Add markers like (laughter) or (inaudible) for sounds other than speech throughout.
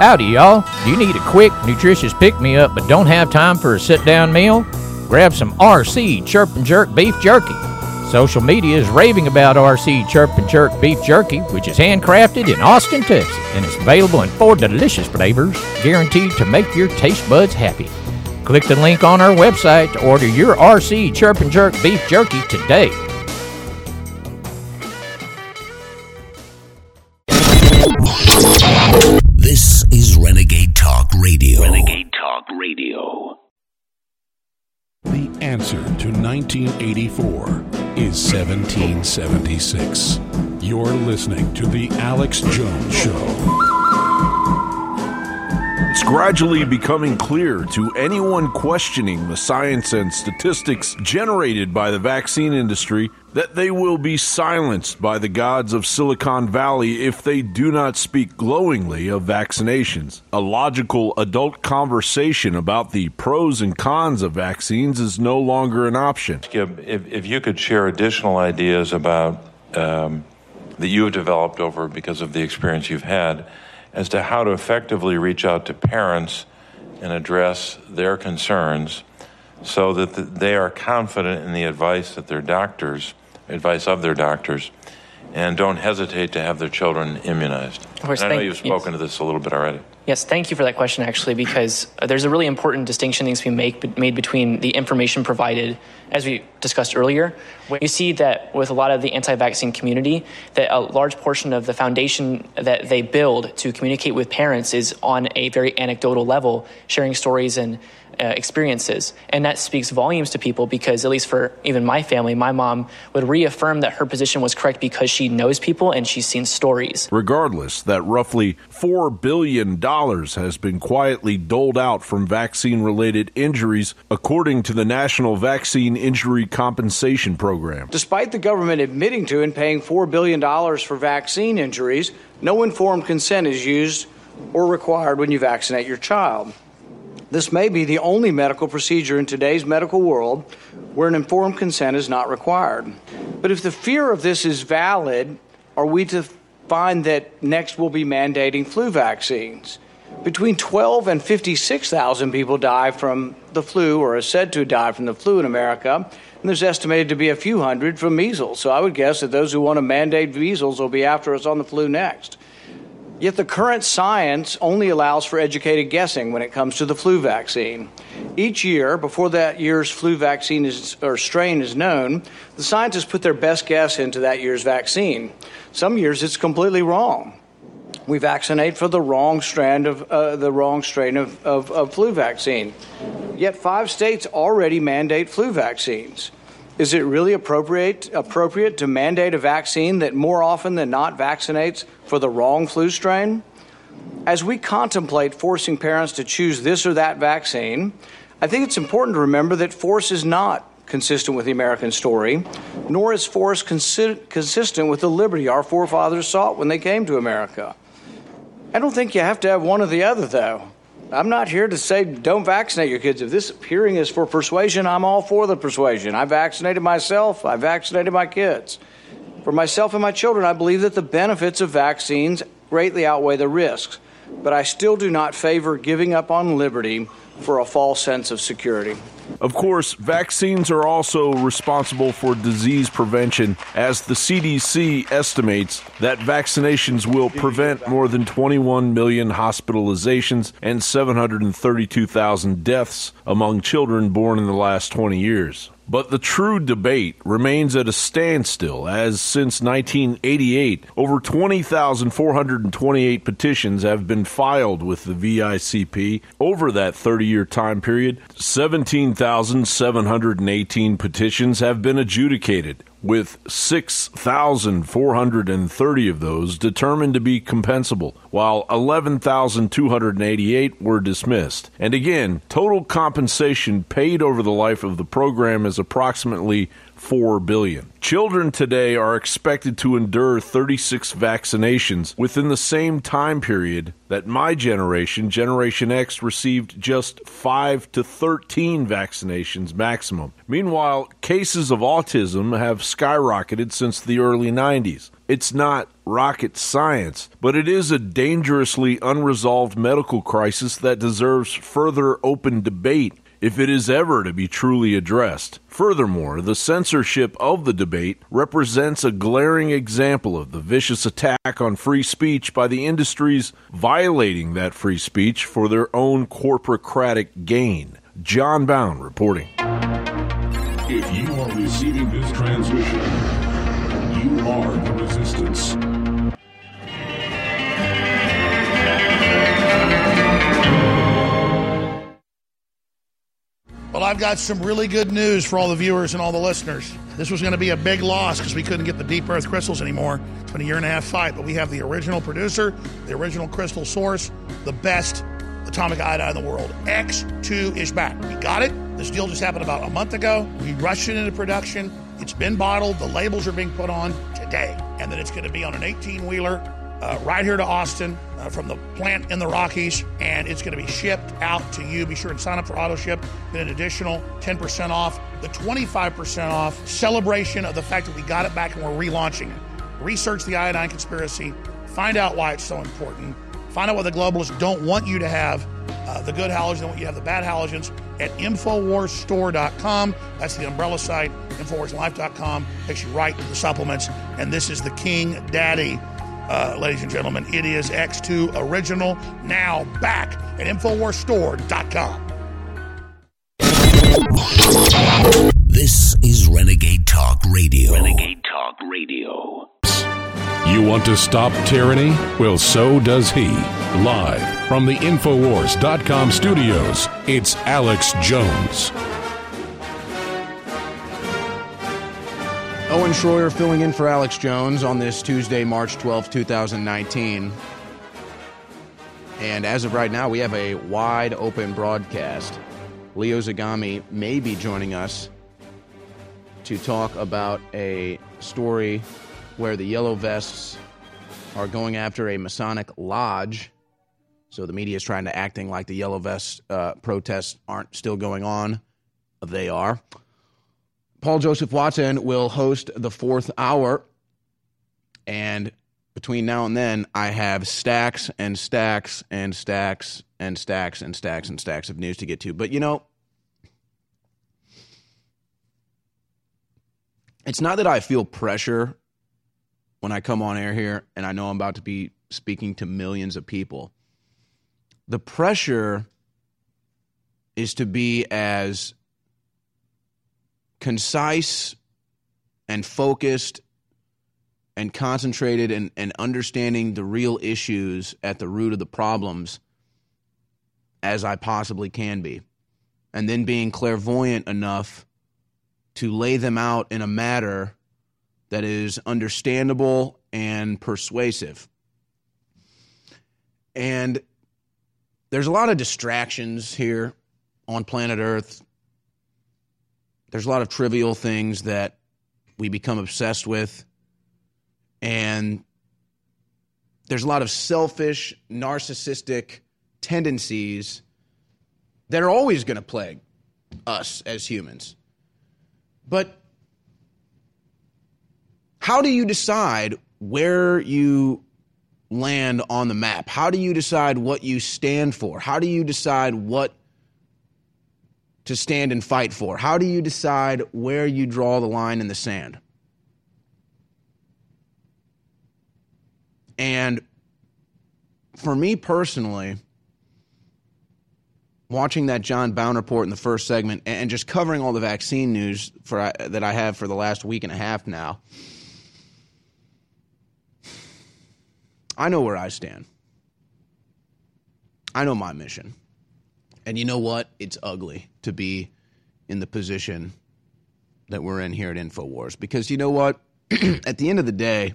Howdy, y'all. Do you need a quick, nutritious pick me up but don't have time for a sit down meal? Grab some RC Chirp and Jerk Beef Jerky. Social media is raving about RC Chirp and Jerk Beef Jerky, which is handcrafted in Austin, Texas, and is available in four delicious flavors, guaranteed to make your taste buds happy. Click the link on our website to order your RC Chirp and Jerk Beef Jerky today. 1984 is 1776. You're listening to The Alex Jones Show. It's gradually becoming clear to anyone questioning the science and statistics generated by the vaccine industry that they will be silenced by the gods of Silicon Valley if they do not speak glowingly of vaccinations. A logical adult conversation about the pros and cons of vaccines is no longer an option. Skip, if, if you could share additional ideas about um, that you have developed over because of the experience you've had as to how to effectively reach out to parents and address their concerns so that they are confident in the advice that their doctors advice of their doctors and don't hesitate to have their children immunized. Of course, and I know you've spoken to this a little bit already. Yes, thank you for that question, actually, because uh, there's a really important distinction that needs to be make, made between the information provided, as we discussed earlier. You see that with a lot of the anti vaccine community, that a large portion of the foundation that they build to communicate with parents is on a very anecdotal level, sharing stories and uh, experiences. And that speaks volumes to people because, at least for even my family, my mom would reaffirm that her position was correct because she knows people and she's seen stories. Regardless, that roughly $4 billion has been quietly doled out from vaccine related injuries, according to the National Vaccine Injury Compensation Program. Despite the government admitting to and paying $4 billion for vaccine injuries, no informed consent is used or required when you vaccinate your child. This may be the only medical procedure in today's medical world where an informed consent is not required. But if the fear of this is valid, are we to find that next we'll be mandating flu vaccines? Between 12 and 56,000 people die from the flu or are said to die from the flu in America, and there's estimated to be a few hundred from measles. So I would guess that those who want to mandate measles will be after us on the flu next. Yet the current science only allows for educated guessing when it comes to the flu vaccine. Each year, before that year's flu vaccine is, or strain is known, the scientists put their best guess into that year's vaccine. Some years it's completely wrong. We vaccinate for the wrong strand of uh, the wrong strain of, of, of flu vaccine. Yet five states already mandate flu vaccines. Is it really appropriate appropriate to mandate a vaccine that more often than not vaccinates for the wrong flu strain? As we contemplate forcing parents to choose this or that vaccine, I think it's important to remember that force is not consistent with the American story, nor is force consi- consistent with the liberty our forefathers sought when they came to America. I don't think you have to have one or the other, though. I'm not here to say don't vaccinate your kids. If this hearing is for persuasion, I'm all for the persuasion. I vaccinated myself, I vaccinated my kids. For myself and my children, I believe that the benefits of vaccines greatly outweigh the risks, but I still do not favor giving up on liberty for a false sense of security. Of course, vaccines are also responsible for disease prevention, as the CDC estimates that vaccinations will prevent more than 21 million hospitalizations and 732,000 deaths among children born in the last 20 years. But the true debate remains at a standstill, as since 1988, over 20,428 petitions have been filed with the VICP. Over that 30 year time period, 17,718 petitions have been adjudicated, with 6,430 of those determined to be compensable, while 11,288 were dismissed. And again, total compensation paid over the life of the program is approximately 4 billion. Children today are expected to endure 36 vaccinations within the same time period that my generation, Generation X, received just 5 to 13 vaccinations maximum. Meanwhile, cases of autism have skyrocketed since the early 90s. It's not rocket science, but it is a dangerously unresolved medical crisis that deserves further open debate if it is ever to be truly addressed. Furthermore, the censorship of the debate represents a glaring example of the vicious attack on free speech by the industries violating that free speech for their own corporocratic gain. John Bowne reporting. If you are receiving this transmission, you are the resistance. Well, I've got some really good news for all the viewers and all the listeners. This was going to be a big loss because we couldn't get the deep earth crystals anymore. It's been a year and a half fight, but we have the original producer, the original crystal source, the best atomic iodine in the world. X2 is back. We got it. This deal just happened about a month ago. We rushed it into production. It's been bottled. The labels are being put on today. And then it's going to be on an 18 wheeler uh, right here to Austin uh, from the plant in the Rockies, and it's going to be shipped out to you. Be sure and sign up for auto ship. Get an additional 10% off, the 25% off celebration of the fact that we got it back and we're relaunching it. Research the iodine conspiracy, find out why it's so important, find out why the globalists don't want you to have. Uh, the good halogens, they want you to have the bad halogens at InfoWarsStore.com. That's the umbrella site. InfoWarsLife.com takes you right to the supplements. And this is the King Daddy uh, ladies and gentlemen. It is X2 Original, now back at InfoWarsStore.com. This is Renegade Talk Radio. Renegade Talk Radio. You want to stop tyranny? Well, so does he. Live from the Infowars.com studios, it's Alex Jones. Owen Schroyer filling in for Alex Jones on this Tuesday, March 12, 2019. And as of right now, we have a wide open broadcast. Leo Zagami may be joining us to talk about a story where the Yellow Vests are going after a Masonic lodge. So the media is trying to acting like the Yellow Vest uh, protests aren't still going on. They are. Paul Joseph Watson will host the fourth hour. And between now and then, I have stacks and stacks and stacks and stacks and stacks and stacks of news to get to. But you know, it's not that I feel pressure when I come on air here and I know I'm about to be speaking to millions of people. The pressure is to be as concise and focused and concentrated and, and understanding the real issues at the root of the problems as I possibly can be. And then being clairvoyant enough to lay them out in a matter that is understandable and persuasive. And there's a lot of distractions here on planet Earth there's a lot of trivial things that we become obsessed with. And there's a lot of selfish, narcissistic tendencies that are always going to plague us as humans. But how do you decide where you land on the map? How do you decide what you stand for? How do you decide what to stand and fight for? How do you decide where you draw the line in the sand? And for me personally, watching that John Bowne report in the first segment and just covering all the vaccine news for uh, that I have for the last week and a half now, I know where I stand. I know my mission. And you know what? It's ugly to be in the position that we're in here at InfoWars because you know what? (clears throat) at the end of the day,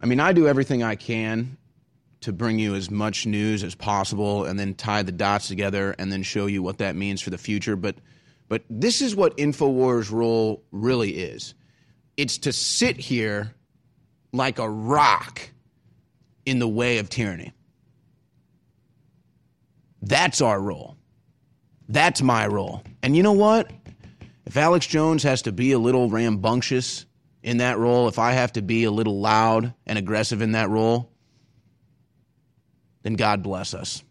I mean, I do everything I can to bring you as much news as possible and then tie the dots together and then show you what that means for the future. But, but this is what InfoWars' role really is it's to sit here like a rock in the way of tyranny. That's our role. That's my role. And you know what? If Alex Jones has to be a little rambunctious in that role, if I have to be a little loud and aggressive in that role, then God bless us.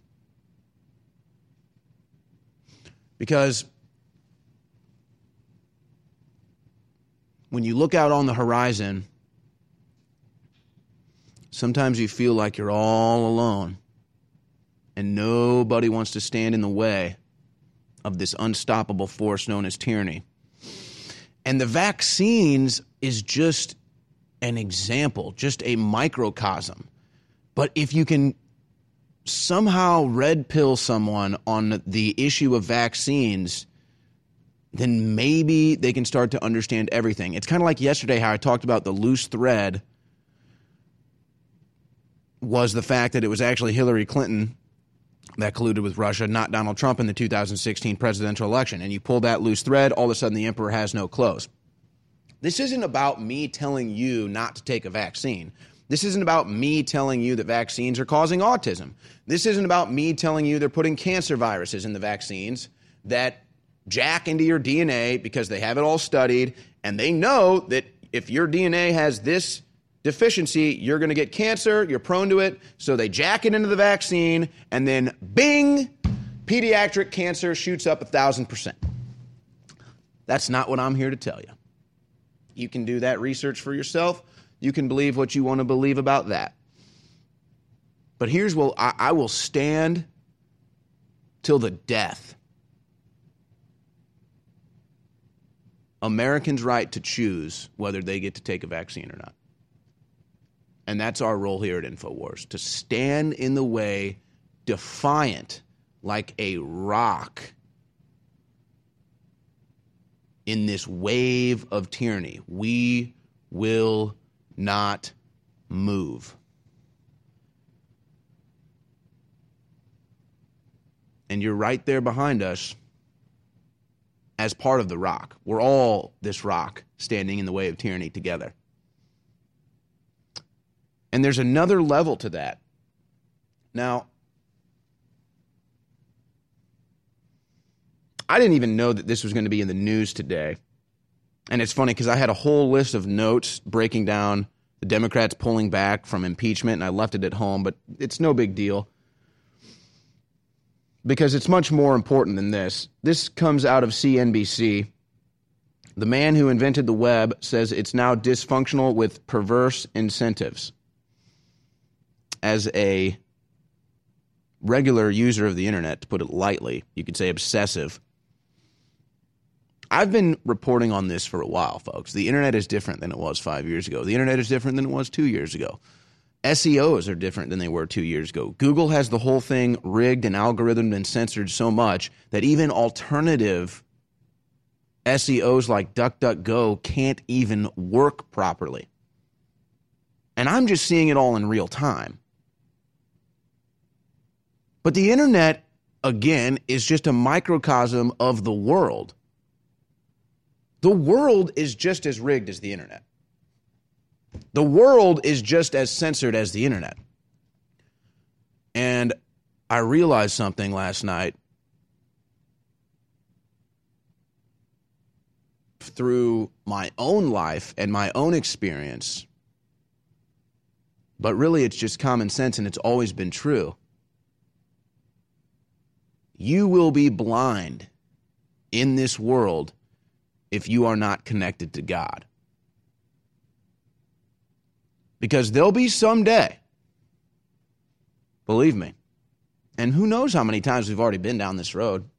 Because when you look out on the horizon, sometimes you feel like you're all alone and nobody wants to stand in the way of this unstoppable force known as tyranny. And the vaccines is just an example, just a microcosm. But if you can somehow red pill someone on the issue of vaccines, then maybe they can start to understand everything. It's kind of like yesterday how I talked about the loose thread was the fact that it was actually Hillary Clinton that colluded with Russia, not Donald Trump in the 2016 presidential election. And you pull that loose thread, all of a sudden the emperor has no clothes. This isn't about me telling you not to take a vaccine. This isn't about me telling you that vaccines are causing autism. This isn't about me telling you they're putting cancer viruses in the vaccines that jack into your DNA because they have it all studied and they know that if your DNA has this deficiency, you're going to get cancer, you're prone to it. So they jack it into the vaccine, and then bing, pediatric cancer shoots up a thousand percent. That's not what I'm here to tell you. You can do that research for yourself. You can believe what you want to believe about that. But here's what I, I will stand till the death. Americans' right to choose whether they get to take a vaccine or not. And that's our role here at InfoWars to stand in the way, defiant like a rock in this wave of tyranny. We will not move. And you're right there behind us as part of the rock. We're all this rock standing in the way of tyranny together. And there's another level to that. Now, I didn't even know that this was going to be in the news today. And it's funny because I had a whole list of notes breaking down the Democrats pulling back from impeachment, and I left it at home, but it's no big deal because it's much more important than this. This comes out of CNBC. The man who invented the web says it's now dysfunctional with perverse incentives as a regular user of the internet, to put it lightly, you could say obsessive. I've been reporting on this for a while, folks. The internet is different than it was five years ago. The internet is different than it was two years ago. SEOs are different than they were two years ago. Google has the whole thing rigged and algorithmed and censored so much that even alternative SEOs like DuckDuckGo can't even work properly. And I'm just seeing it all in real time. But the internet, again, is just a microcosm of the world. The world is just as rigged as the internet. The world is just as censored as the internet. And I realized something last night through my own life and my own experience. But really, it's just common sense and it's always been true you will be blind in this world if you are not connected to God. Because there'll be some day, believe me, and who knows how many times we've already been down this road.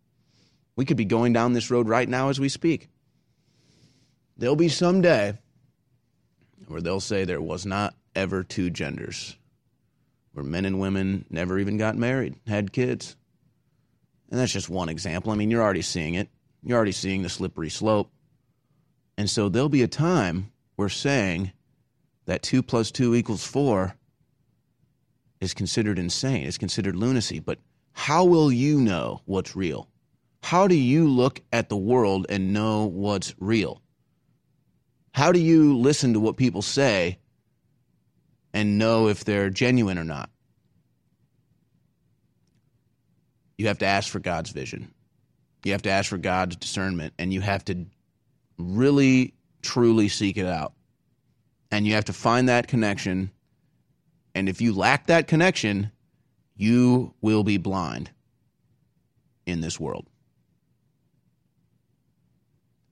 We could be going down this road right now as we speak. There'll be some day where they'll say there was not ever two genders, where men and women never even got married, had kids. And that's just one example. I mean, you're already seeing it. You're already seeing the slippery slope. And so there'll be a time where saying that 2 plus 2 equals 4 is considered insane, is considered lunacy. But how will you know what's real? How do you look at the world and know what's real? How do you listen to what people say and know if they're genuine or not? You have to ask for God's vision. You have to ask for God's discernment, and you have to really, truly seek it out. And you have to find that connection. And if you lack that connection, you will be blind in this world.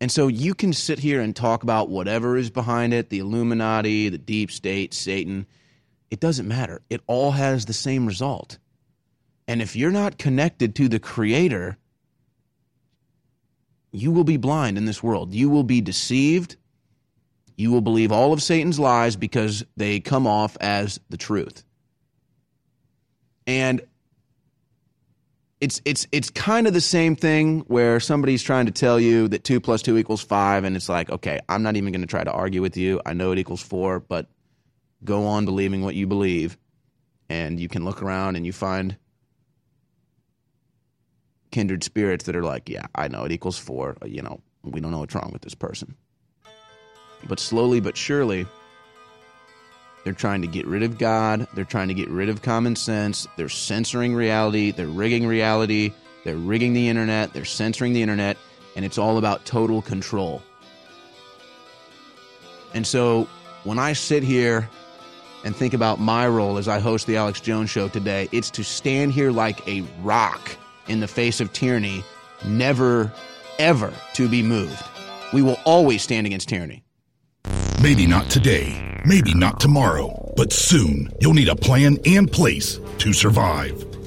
And so you can sit here and talk about whatever is behind it the Illuminati, the deep state, Satan. It doesn't matter. It all has the same result. And if you're not connected to the Creator, you will be blind in this world. You will be deceived. You will believe all of Satan's lies because they come off as the truth. And it's it's it's kind of the same thing where somebody's trying to tell you that two plus two equals five, and it's like, okay, I'm not even going to try to argue with you. I know it equals four, but go on believing what you believe, and you can look around and you find kindred spirits that are like, yeah, I know it equals four. Uh, you know, we don't know what's wrong with this person. But slowly but surely, they're trying to get rid of God. They're trying to get rid of common sense. They're censoring reality. They're rigging reality. They're rigging the internet. They're censoring the internet. And it's all about total control. And so when I sit here and think about my role as I host the Alex Jones Show today, it's to stand here like a rock in the face of tyranny, never, ever to be moved. We will always stand against tyranny. Maybe not today, maybe not tomorrow, but soon you'll need a plan and place to survive.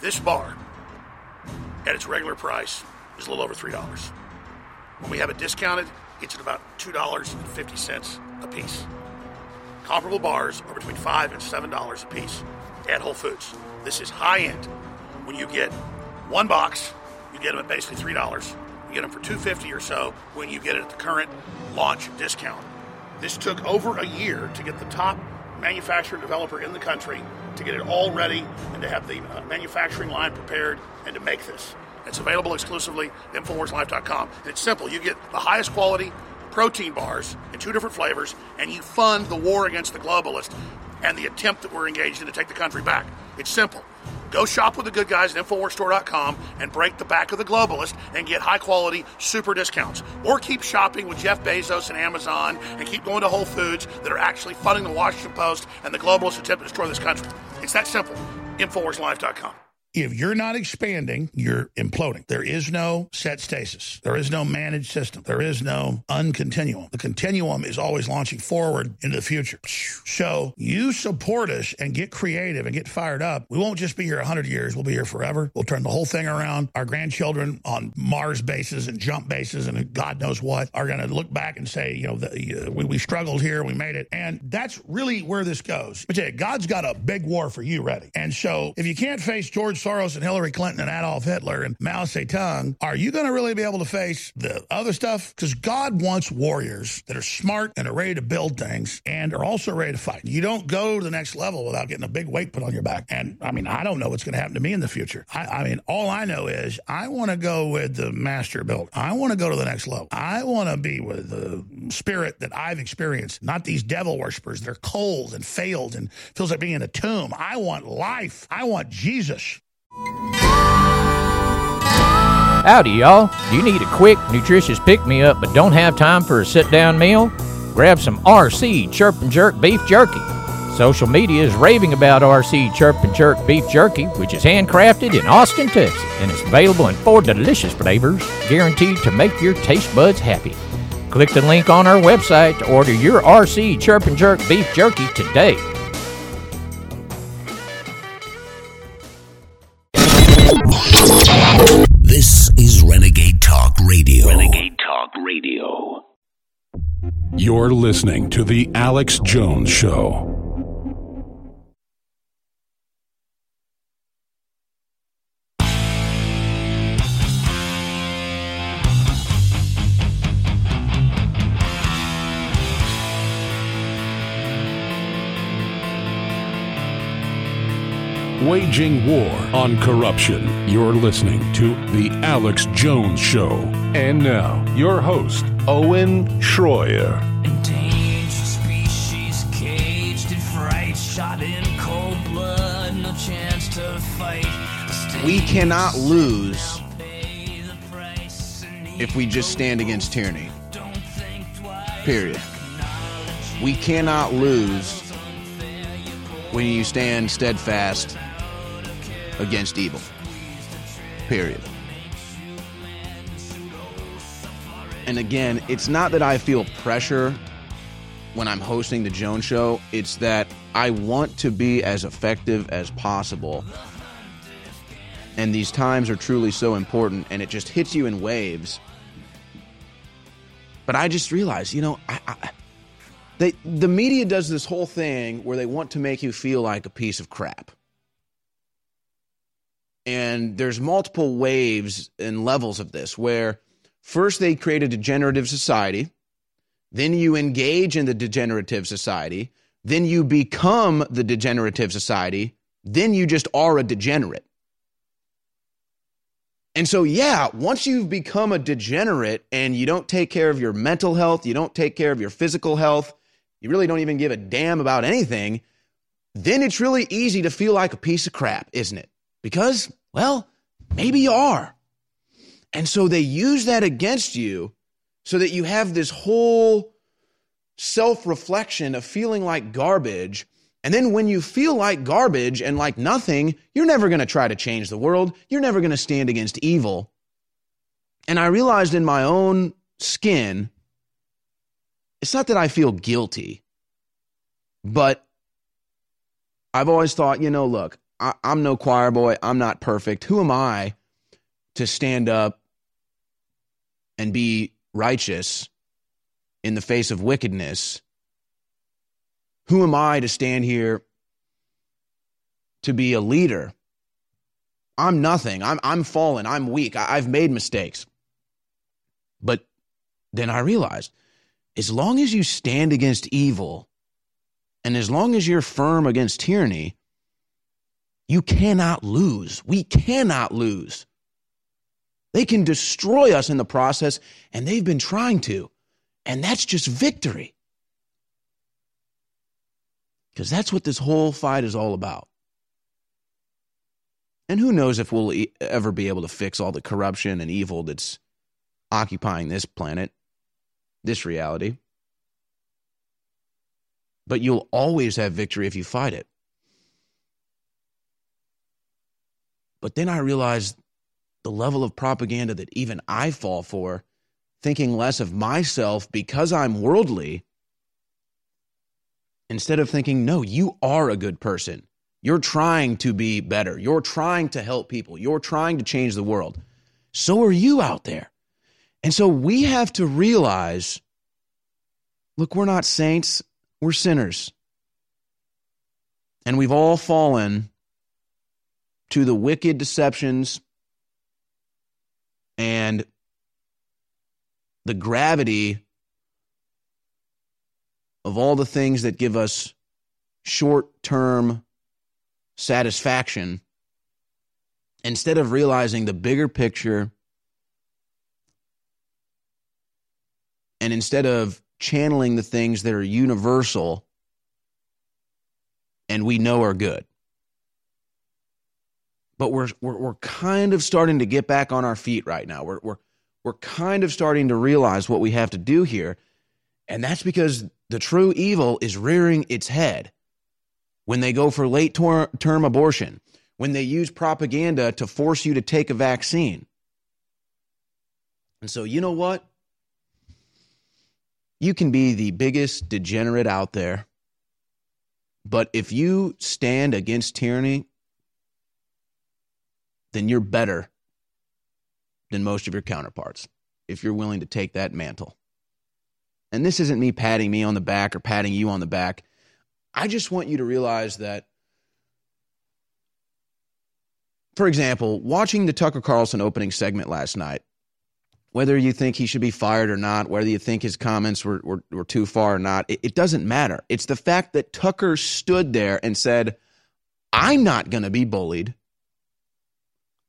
This bar, at its regular price, is a little over $3. When we have it discounted, it's at about $2.50 a piece. Comparable bars are between 5 and $7 a piece at Whole Foods. This is high end. When you get one box, you get them at basically $3. You get them for 250 or so when you get it at the current launch discount. This took over a year to get the top manufacturer developer in the country to get it all ready and to have the uh, manufacturing line prepared and to make this. It's available exclusively at InfoWarsLife.com. And it's simple. You get the highest quality protein bars in two different flavors, and you fund the war against the globalists and the attempt that we're engaged in to take the country back. It's simple. Go shop with the good guys at InfoWarsStore.com and break the back of the globalist and get high quality super discounts. Or keep shopping with Jeff Bezos and Amazon and keep going to Whole Foods that are actually funding the Washington Post and the globalist attempt to destroy this country. It's that simple. InfoWarsLife.com. If you're not expanding, you're imploding. There is no set stasis. There is no managed system. There is no uncontinuum. The continuum is always launching forward into the future. So you support us and get creative and get fired up. We won't just be here 100 years. We'll be here forever. We'll turn the whole thing around. Our grandchildren on Mars bases and jump bases and God knows what are going to look back and say, you know, the, uh, we, we struggled here. We made it. And that's really where this goes. But yeah, God's got a big war for you ready. And so if you can't face George Soros and Hillary Clinton and Adolf Hitler and Mao Zedong, are you going to really be able to face the other stuff? Because God wants warriors that are smart and are ready to build things and are also ready to fight. You don't go to the next level without getting a big weight put on your back. And I mean, I don't know what's going to happen to me in the future. I, I mean, all I know is I want to go with the master build. I want to go to the next level. I want to be with the spirit that I've experienced, not these devil worshippers They're cold and failed and feels like being in a tomb. I want life. I want Jesus. Howdy, y'all. Do you need a quick, nutritious pick me up but don't have time for a sit down meal? Grab some RC Chirp and Jerk beef jerky. Social media is raving about RC Chirp and Jerk beef jerky, which is handcrafted in Austin, Texas, and is available in four delicious flavors, guaranteed to make your taste buds happy. Click the link on our website to order your RC Chirp and Jerk beef jerky today. Talk Radio. You're listening to The Alex Jones Show. Waging war on corruption. You're listening to The Alex Jones Show. And now, your host, Owen Schroyer. Endangered species, caged in fright, shot in cold blood, no chance to fight. We cannot lose if we just stand against tyranny. Period. We cannot lose when you stand steadfast against evil. Period. And again, it's not that I feel pressure when I'm hosting the Jones Show, it's that I want to be as effective as possible. And these times are truly so important, and it just hits you in waves. But I just realized, you know, I, I, they, the media does this whole thing where they want to make you feel like a piece of crap. And there's multiple waves and levels of this where first they create a degenerative society, then you engage in the degenerative society, then you become the degenerative society, then you just are a degenerate. And so, yeah, once you've become a degenerate and you don't take care of your mental health, you don't take care of your physical health, you really don't even give a damn about anything, then it's really easy to feel like a piece of crap, isn't it? Because, well, maybe you are. And so they use that against you so that you have this whole self reflection of feeling like garbage. And then when you feel like garbage and like nothing, you're never going to try to change the world. You're never going to stand against evil. And I realized in my own skin, it's not that I feel guilty, but I've always thought, you know, look, I, am no choir boy. I'm not perfect. Who am I to stand up and be righteous in the face of wickedness? Who am I to stand here to be a leader? I'm nothing. I'm, I'm fallen. I'm weak. I, I've made mistakes. But then I realized as long as you stand against evil and as long as you're firm against tyranny, you cannot lose. We cannot lose. They can destroy us in the process, and they've been trying to. And that's just victory. Because that's what this whole fight is all about. And who knows if we'll e- ever be able to fix all the corruption and evil that's occupying this planet, this reality. But you'll always have victory if you fight it. But then I realized the level of propaganda that even I fall for, thinking less of myself because I'm worldly, instead of thinking, no, you are a good person. You're trying to be better. You're trying to help people. You're trying to change the world. So are you out there. And so we have to realize look, we're not saints, we're sinners. And we've all fallen to the wicked deceptions and the gravity of all the things that give us short term satisfaction instead of realizing the bigger picture and instead of channeling the things that are universal and we know are good. But we're, we're, we're kind of starting to get back on our feet right now. We're, we're, we're kind of starting to realize what we have to do here. And that's because the true evil is rearing its head when they go for late term abortion, when they use propaganda to force you to take a vaccine. And so, you know what? You can be the biggest degenerate out there, but if you stand against tyranny, then you're better than most of your counterparts if you're willing to take that mantle. And this isn't me patting me on the back or patting you on the back. I just want you to realize that, for example, watching the Tucker Carlson opening segment last night, whether you think he should be fired or not, whether you think his comments were, were, were too far or not, it, it doesn't matter. It's the fact that Tucker stood there and said, I'm not going to be bullied.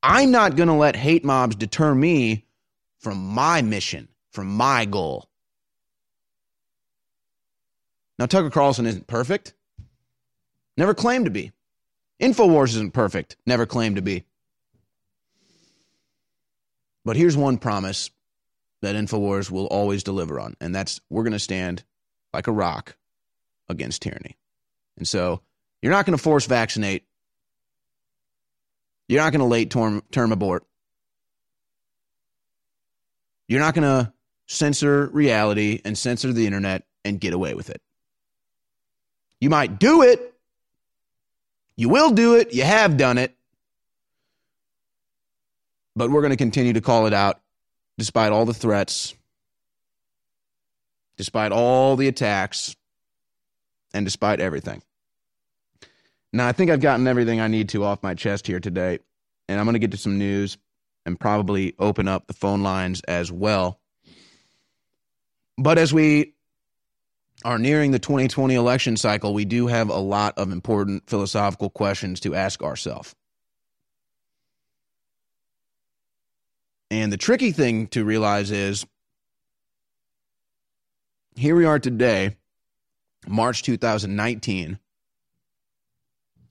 I'm not going to let hate mobs deter me from my mission, from my goal. Now, Tucker Carlson isn't perfect, never claimed to be. InfoWars isn't perfect, never claimed to be. But here's one promise that InfoWars will always deliver on, and that's we're going to stand like a rock against tyranny. And so you're not going to force vaccinate. You're not going to late term, term abort. You're not going to censor reality and censor the internet and get away with it. You might do it. You will do it. You have done it. But we're going to continue to call it out despite all the threats, despite all the attacks, and despite everything. Now, I think I've gotten everything I need to off my chest here today, and I'm going to get to some news and probably open up the phone lines as well. But as we are nearing the 2020 election cycle, we do have a lot of important philosophical questions to ask ourselves. And the tricky thing to realize is here we are today, March 2019.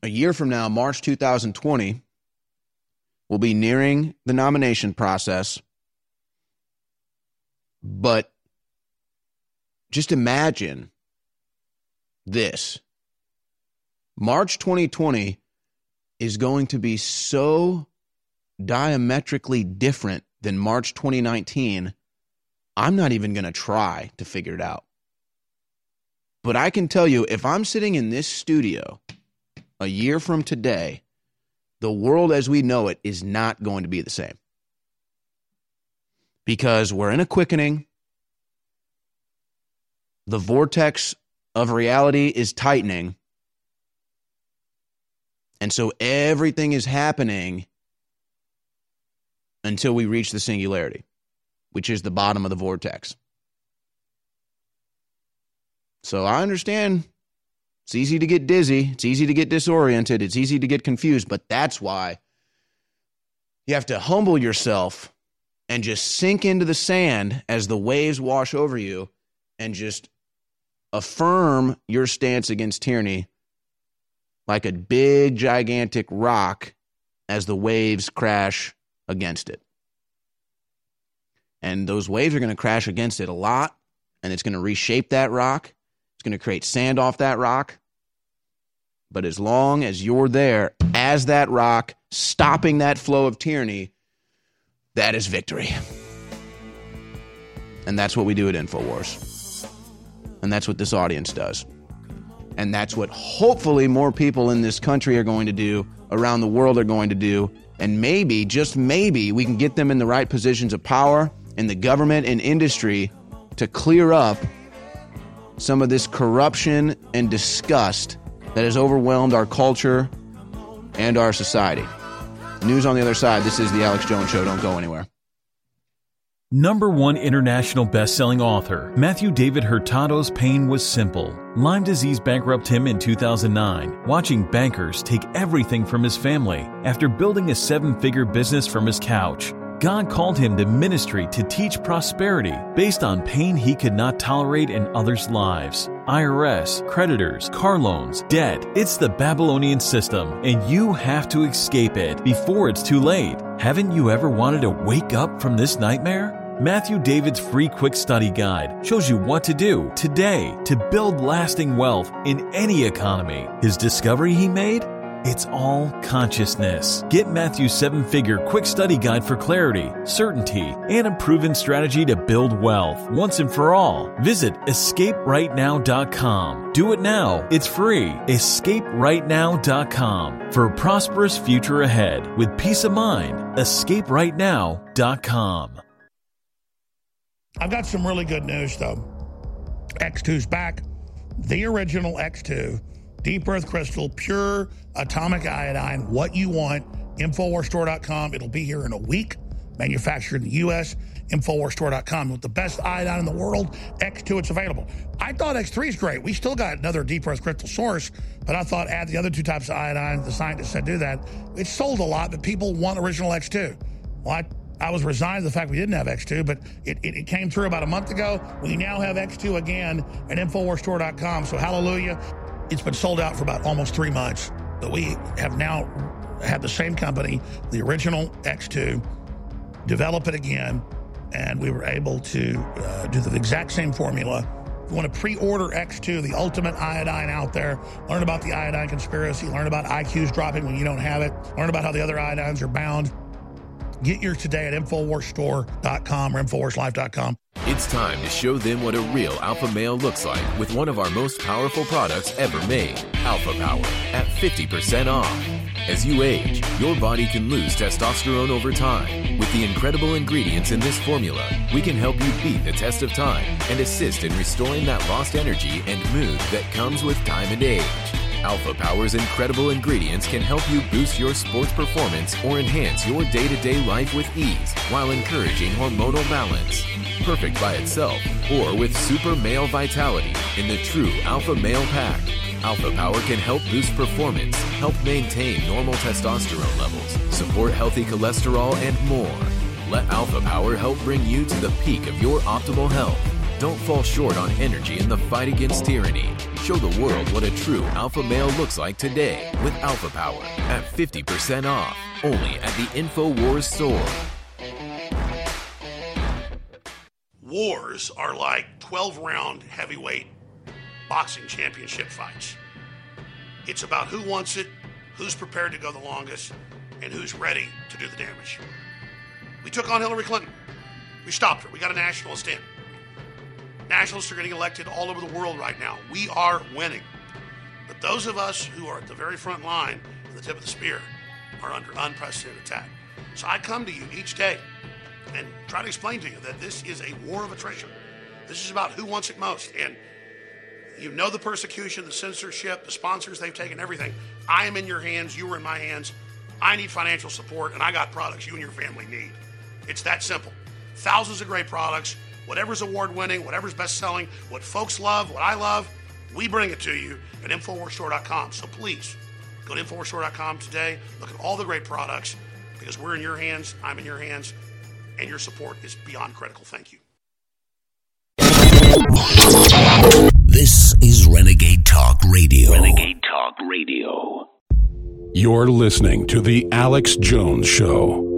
A year from now, March 2020, we'll be nearing the nomination process. But just imagine this March 2020 is going to be so diametrically different than March 2019. I'm not even going to try to figure it out. But I can tell you, if I'm sitting in this studio a year from today, the world as we know it is not going to be the same. Because we're in a quickening the vortex of reality is tightening. And so everything is happening until we reach the singularity, which is the bottom of the vortex. So I understand it's easy to get dizzy, it's easy to get disoriented, it's easy to get confused, but that's why you have to humble yourself and just sink into the sand as the waves wash over you and just affirm your stance against tyranny like a big, gigantic rock as the waves crash against it. And those waves are going to crash against it a lot, and it's going to reshape that rock. It's going to create sand off that rock. But as long as you're there as that rock, stopping that flow of tyranny, that is victory. And that's what we do at InfoWars. And that's what this audience does. And that's what hopefully more people in this country are going to do, around the world are going to do. And maybe, just maybe, we can get them in the right positions of power in the government and industry to clear up some of this corruption and disgust that has overwhelmed our culture and our society. News on the other side. This is the Alex Jones Show. Don't go anywhere. Number one international best-selling author Matthew David Hurtado's pain was simple. Lyme disease bankrupted him in 2009, watching bankers take everything from his family after building a seven-figure business from his couch. God called him to ministry to teach prosperity based on pain he could not tolerate in others' lives. IRS, creditors, car loans, debt. It's the Babylonian system, and you have to escape it before it's too late. Haven't you ever wanted to wake up from this nightmare? Matthew David's free quick study guide shows you what to do today to build lasting wealth in any economy. His discovery he made? It's all consciousness. Get Matthew's seven figure quick study guide for clarity, certainty, and a proven strategy to build wealth once and for all. Visit escaperightnow.com. Do it now. It's free. Escaperightnow.com for a prosperous future ahead with peace of mind. Escaperightnow.com. I've got some really good news, though. X2's back. The original X2, deep earth crystal, pure atomic iodine, what you want. Infowarstore.com. It'll be here in a week. Manufactured in the U.S. Infowarstore.com. With the best iodine in the world, X2, it's available. I thought X3 is great. We still got another deep earth crystal source, but I thought add the other two types of iodine. The scientists said do that. It sold a lot, but people want original X2. Well, I I was resigned to the fact we didn't have X2, but it, it, it, came through about a month ago. We now have X2 again at InfoWarsStore.com. So hallelujah. It's been sold out for about almost three months. But we have now had the same company, the original X2, develop it again. And we were able to uh, do the exact same formula. If you want to pre-order X2, the ultimate iodine out there, learn about the iodine conspiracy, learn about IQs dropping when you don't have it, learn about how the other iodines are bound Get yours today at InfoWarsStore.com or InfoWarsLife.com. It's time to show them what a real alpha male looks like with one of our most powerful products ever made, Alpha Power, at 50% off. As you age, your body can lose testosterone over time. With the incredible ingredients in this formula, we can help you beat the test of time and assist in restoring that lost energy and mood that comes with time and age. Alpha Power's incredible ingredients can help you boost your sports performance or enhance your day to day life with ease while encouraging hormonal balance. Perfect by itself or with super male vitality in the true Alpha Male Pack. Alpha Power can help boost performance, help maintain normal testosterone levels, support healthy cholesterol, and more. Let Alpha Power help bring you to the peak of your optimal health. Don't fall short on energy in the fight against tyranny. Show the world what a true alpha male looks like today with Alpha Power at 50% off, only at the InfoWars store. Wars are like 12 round heavyweight boxing championship fights. It's about who wants it, who's prepared to go the longest, and who's ready to do the damage. We took on Hillary Clinton. We stopped her. We got a nationalist in. Nationalists are getting elected all over the world right now. We are winning. But those of us who are at the very front line, at the tip of the spear, are under unprecedented attack. So I come to you each day and try to explain to you that this is a war of attrition. This is about who wants it most. And you know the persecution, the censorship, the sponsors they've taken, everything. I am in your hands. You are in my hands. I need financial support, and I got products you and your family need. It's that simple. Thousands of great products whatever's award winning, whatever's best selling, what folks love, what I love, we bring it to you at InfoWarsStore.com. So please go to InfoWarsStore.com today. Look at all the great products because we're in your hands, I'm in your hands, and your support is beyond critical. Thank you. This is Renegade Talk Radio. Renegade Talk Radio. You're listening to The Alex Jones Show.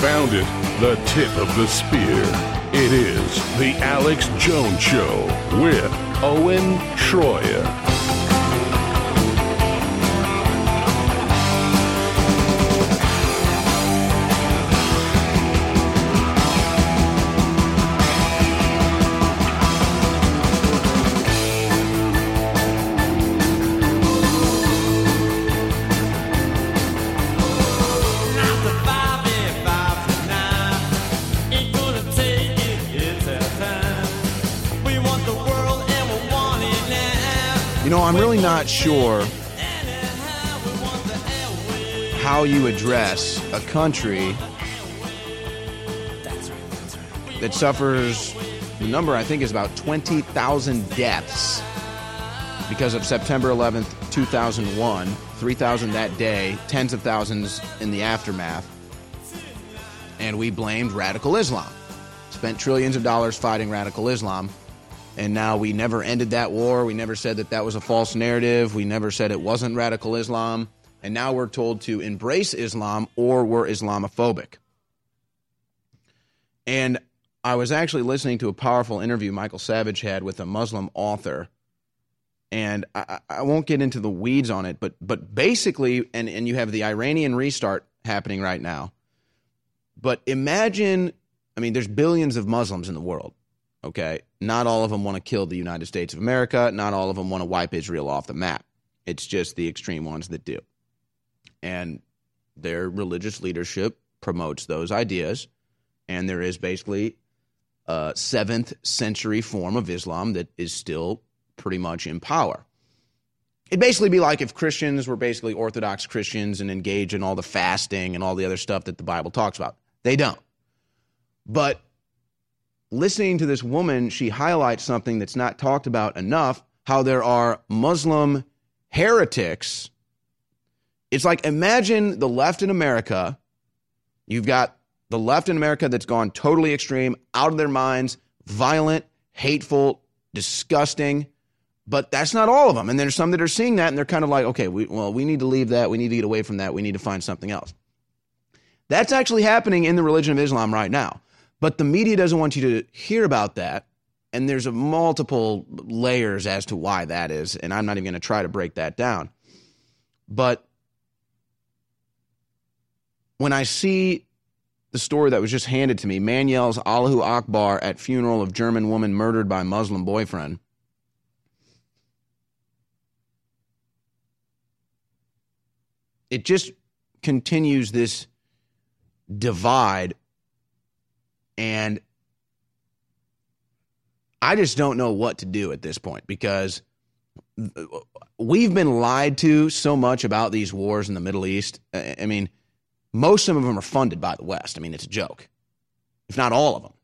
It, the tip of the spear. It is The Alex Jones Show with Owen Shroyer. Really not sure how you address a country that suffers the number I think is about 20,000 deaths because of September 11th, 2001, 3,000 that day, tens of thousands in the aftermath. And we blamed radical Islam. Spent trillions of dollars fighting radical Islam. And now we never ended that war. We never said that that was a false narrative. We never said it wasn't radical Islam. And now we're told to embrace Islam or we're Islamophobic. And I was actually listening to a powerful interview Michael Savage had with a Muslim author. And I, I won't get into the weeds on it, but but basically, and, and you have the Iranian restart happening right now. But imagine, I mean, there's billions of Muslims in the world. Okay, not all of them want to kill the United States of America. Not all of them want to wipe Israel off the map. It's just the extreme ones that do, and their religious leadership promotes those ideas. And there is basically a seventh century form of Islam that is still pretty much in power. It'd basically be like if Christians were basically Orthodox Christians and engage in all the fasting and all the other stuff that the Bible talks about. They don't. But listening to this woman, she highlights something that's not talked about enough how there are Muslim heretics. It's like imagine the left in America. You've got the left in America that's gone totally extreme, out of their minds, violent, hateful, disgusting. But that's not all of them. And there's some that are seeing that and they're kind of like, okay, we, well, we need to leave that. We need to get away from that. We need to find something else. That's actually happening in the religion of Islam right now. But the media doesn't want you to hear about that. And there's a multiple layers as to why that is. And I'm not even going to try to break that down. But when I see the story that was just handed to me. Man yells Allahu Akbar at funeral of German woman murdered by Muslim boyfriend. It just continues this divide and I just don't know what to do at this point because we've been lied to so much about these wars in the Middle East. I mean, most of them are funded by the West. I mean, it's a joke, if not all of them.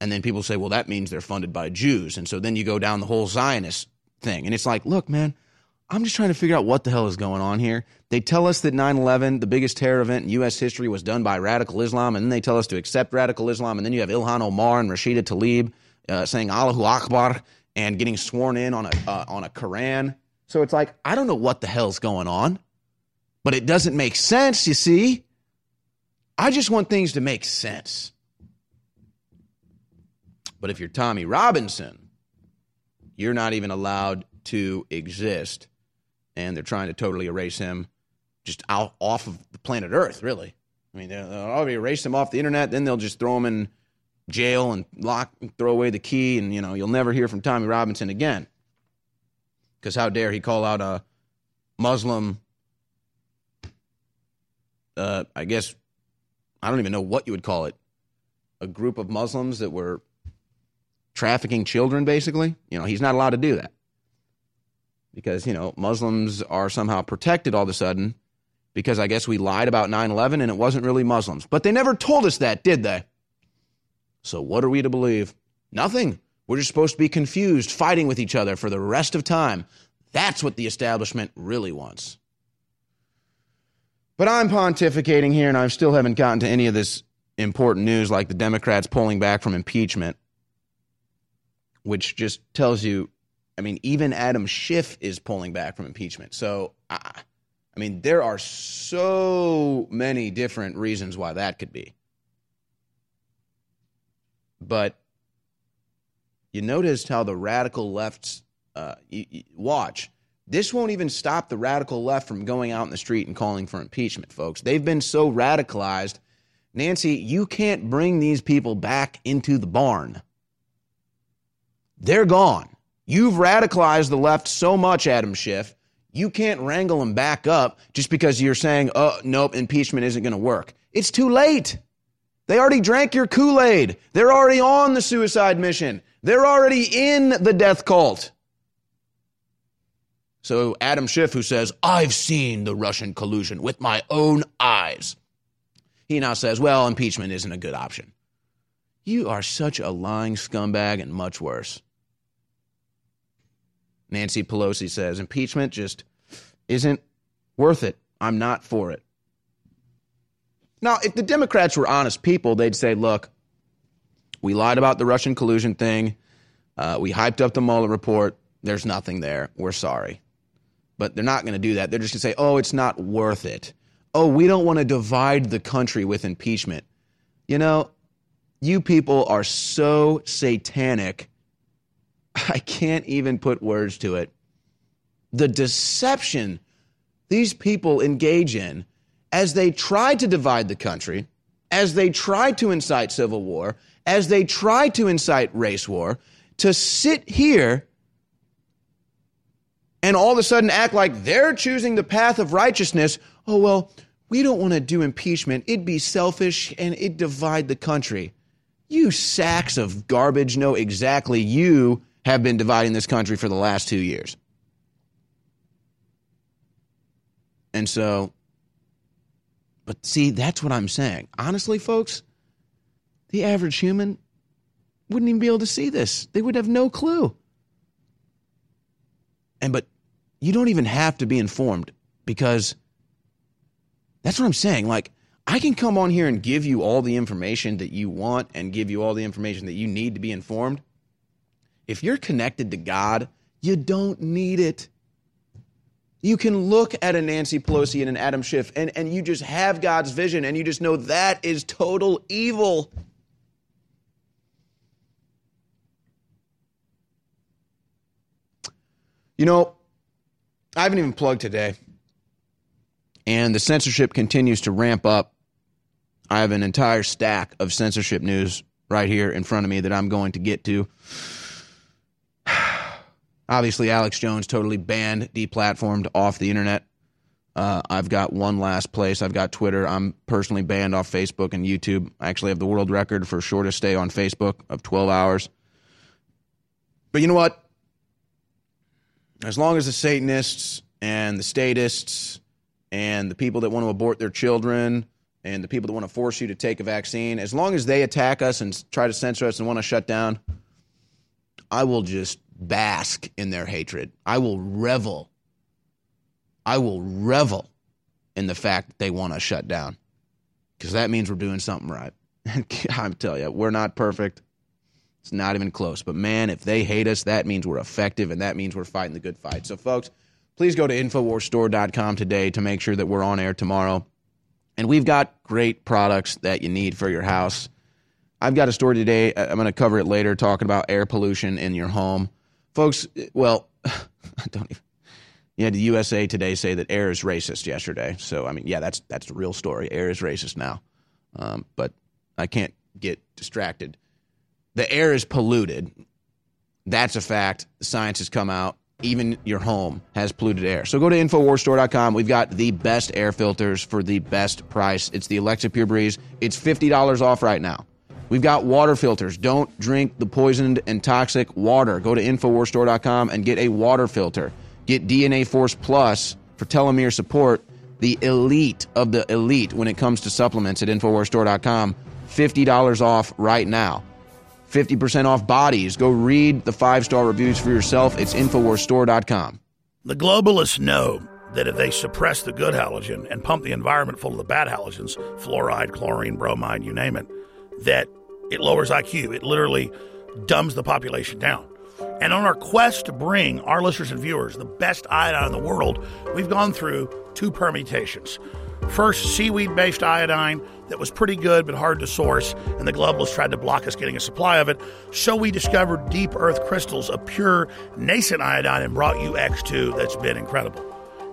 And then people say, well, that means they're funded by Jews. And so then you go down the whole Zionist thing. And it's like, look, man, I'm just trying to figure out what the hell is going on here. They tell us that 9 11, the biggest terror event in U.S. history, was done by radical Islam. And then they tell us to accept radical Islam. And then you have Ilhan Omar and Rashida Tlaib uh, saying Allahu Akbar and getting sworn in on a, uh, on a Quran. So it's like, I don't know what the hell's going on but it doesn't make sense, you see. I just want things to make sense. But if you're Tommy Robinson, you're not even allowed to exist. And they're trying to totally erase him just out off of the planet Earth, really. I mean, they'll already erase him off the internet, then they'll just throw him in jail and lock, throw away the key, and you know you'll never hear from Tommy Robinson again. Because how dare he call out a Muslim uh, I guess, I don't even know what you would call it, a group of Muslims that were trafficking children, basically. You know, he's not allowed to do that because, you know, Muslims are somehow protected all of a sudden because I guess we lied about 9 11 and it wasn't really Muslims. But they never told us that, did they? So what are we to believe? Nothing. We're just supposed to be confused, fighting with each other for the rest of time. That's what the establishment really wants. But I'm pontificating here, and I still haven't gotten to any of this important news like the Democrats pulling back from impeachment, which just tells you, I mean, even Adam Schiff is pulling back from impeachment. So, I, I mean, there are so many different reasons why that could be. But you noticed how the radical lefts uh, this won't even stop the radical left from going out in the street and calling for impeachment, folks. They've been so radicalized. Nancy, you can't bring these people back into the barn. They're gone. You've radicalized the left so much, Adam Schiff. You can't wrangle them back up just because you're saying, oh, nope, impeachment isn't going to work. It's too late. They already drank your Kool Aid. They're already on the suicide mission. They're already in the death cult. So Adam Schiff, who says, I've seen the Russian collusion with my own eyes, he now says, well, impeachment isn't a good option. You are such a lying scumbag and much worse. Nancy Pelosi says, impeachment just isn't worth it. I'm not for it. Now, if the Democrats were honest people, they'd say, look, we lied about the Russian collusion thing. Uh, we hyped up the Mueller report. There's nothing there. We're sorry. But they're not going to do that. They're just going to say, oh, it's not worth it. Oh, we don't want to divide the country with impeachment. You know, you people are so satanic. (laughs) I can't even put words to it. The deception these people engage in as they try to divide the country, as they try to incite civil war, as they try to incite race war, to sit here and all of a sudden act like they're choosing the path of righteousness. Oh, well, we don't want to do impeachment. It'd be selfish and it'd divide the country. You sacks of garbage know exactly you have been dividing this country for the last two years. And so, but see, that's what I'm saying. Honestly, folks, the average human wouldn't even be able to see this. They would have no clue. And but you don't even have to be informed because that's what I'm saying. Like, I can come on here and give you all the information that you want and give you all the information that you need to be informed. If you're connected to God, you don't need it. You can look at a Nancy Pelosi and an Adam Schiff and, and you just have God's vision and you just know that is total evil. You know, I haven't even plugged today. And the censorship continues to ramp up. I have an entire stack of censorship news right here in front of me that I'm going to get to. Obviously, Alex Jones totally banned, deplatformed off the internet. Uh, I've got one last place. I've got Twitter. I'm personally banned off Facebook and YouTube. I actually have the world record for shortest stay on Facebook of 12 hours. But you know what? as long as the Satanists and the statists and the people that want to abort their children and the people that want to force you to take a vaccine, as long as they attack us and try to censor us and want to shut down, I will just bask in their hatred. I will revel. I will revel in the fact that they want to shut down because that means we're doing something right. (laughs) I'm telling you, we're not perfect. It's not even close. But man, if they hate us, that means we're effective and that means we're fighting the good fight. So, folks, please go to InfoWarsStore.com today to make sure that we're on air tomorrow. And we've got great products that you need for your house. I've got a story today. I'm going to cover it later, talking about air pollution in your home. Folks, well, (laughs) I don't even. Yeah, the USA Today say that air is racist yesterday. So, I mean, yeah, that's that's the real story. Air is racist now. Um, but I can't get distracted the air is polluted. That's a fact. The science has come out. Even your home has polluted air. So go to InfoWarsStore.com. We've got the best air filters for the best price. It's the Alexa Pure Breeze. It's $50 off right now. We've got water filters. Don't drink the poisoned and toxic water. Go to InfoWarsStore.com and get a water filter. Get DNA Force Plus for telomere support, the elite of the elite when it comes to supplements at InfoWarsStore.com. $50 off right now. 50% off bodies. Go read the five star reviews for yourself. It's InfoWarsStore.com. The globalists know that if they suppress the good halogen and pump the environment full of the bad halogens, fluoride, chlorine, bromide, you name it, that it lowers IQ. It literally dumbs the population down. And on our quest to bring our listeners and viewers the best iodine in the world, we've gone through two permutations. First, seaweed based iodine that was pretty good but hard to source, and the globalists tried to block us getting a supply of it. So we discovered deep earth crystals of pure nascent iodine and brought you X2 that's been incredible.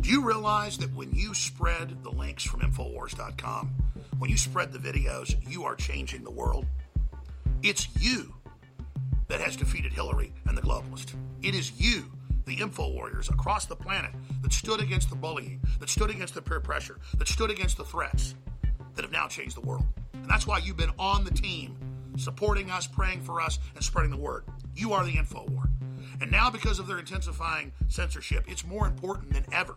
Do you realize that when you spread the links from Infowars.com, when you spread the videos, you are changing the world? It's you that has defeated Hillary and the globalists. It is you, the info warriors across the planet, that stood against the bullying, that stood against the peer pressure, that stood against the threats, that have now changed the world. And that's why you've been on the team, supporting us, praying for us, and spreading the word. You are the info war. And now, because of their intensifying censorship, it's more important than ever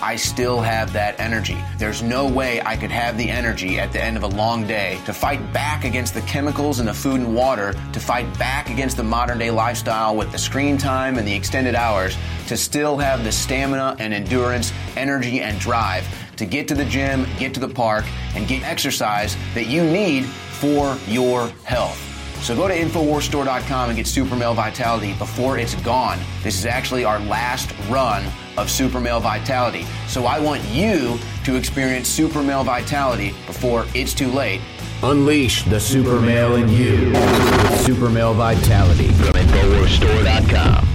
I still have that energy. There's no way I could have the energy at the end of a long day to fight back against the chemicals in the food and water, to fight back against the modern day lifestyle with the screen time and the extended hours, to still have the stamina and endurance, energy and drive to get to the gym, get to the park, and get exercise that you need for your health. So go to InfoWarsStore.com and get Super Male Vitality before it's gone. This is actually our last run of Super Male Vitality. So I want you to experience Super Male Vitality before it's too late. Unleash the super male in you. Super male vitality from InfoWarsStore.com.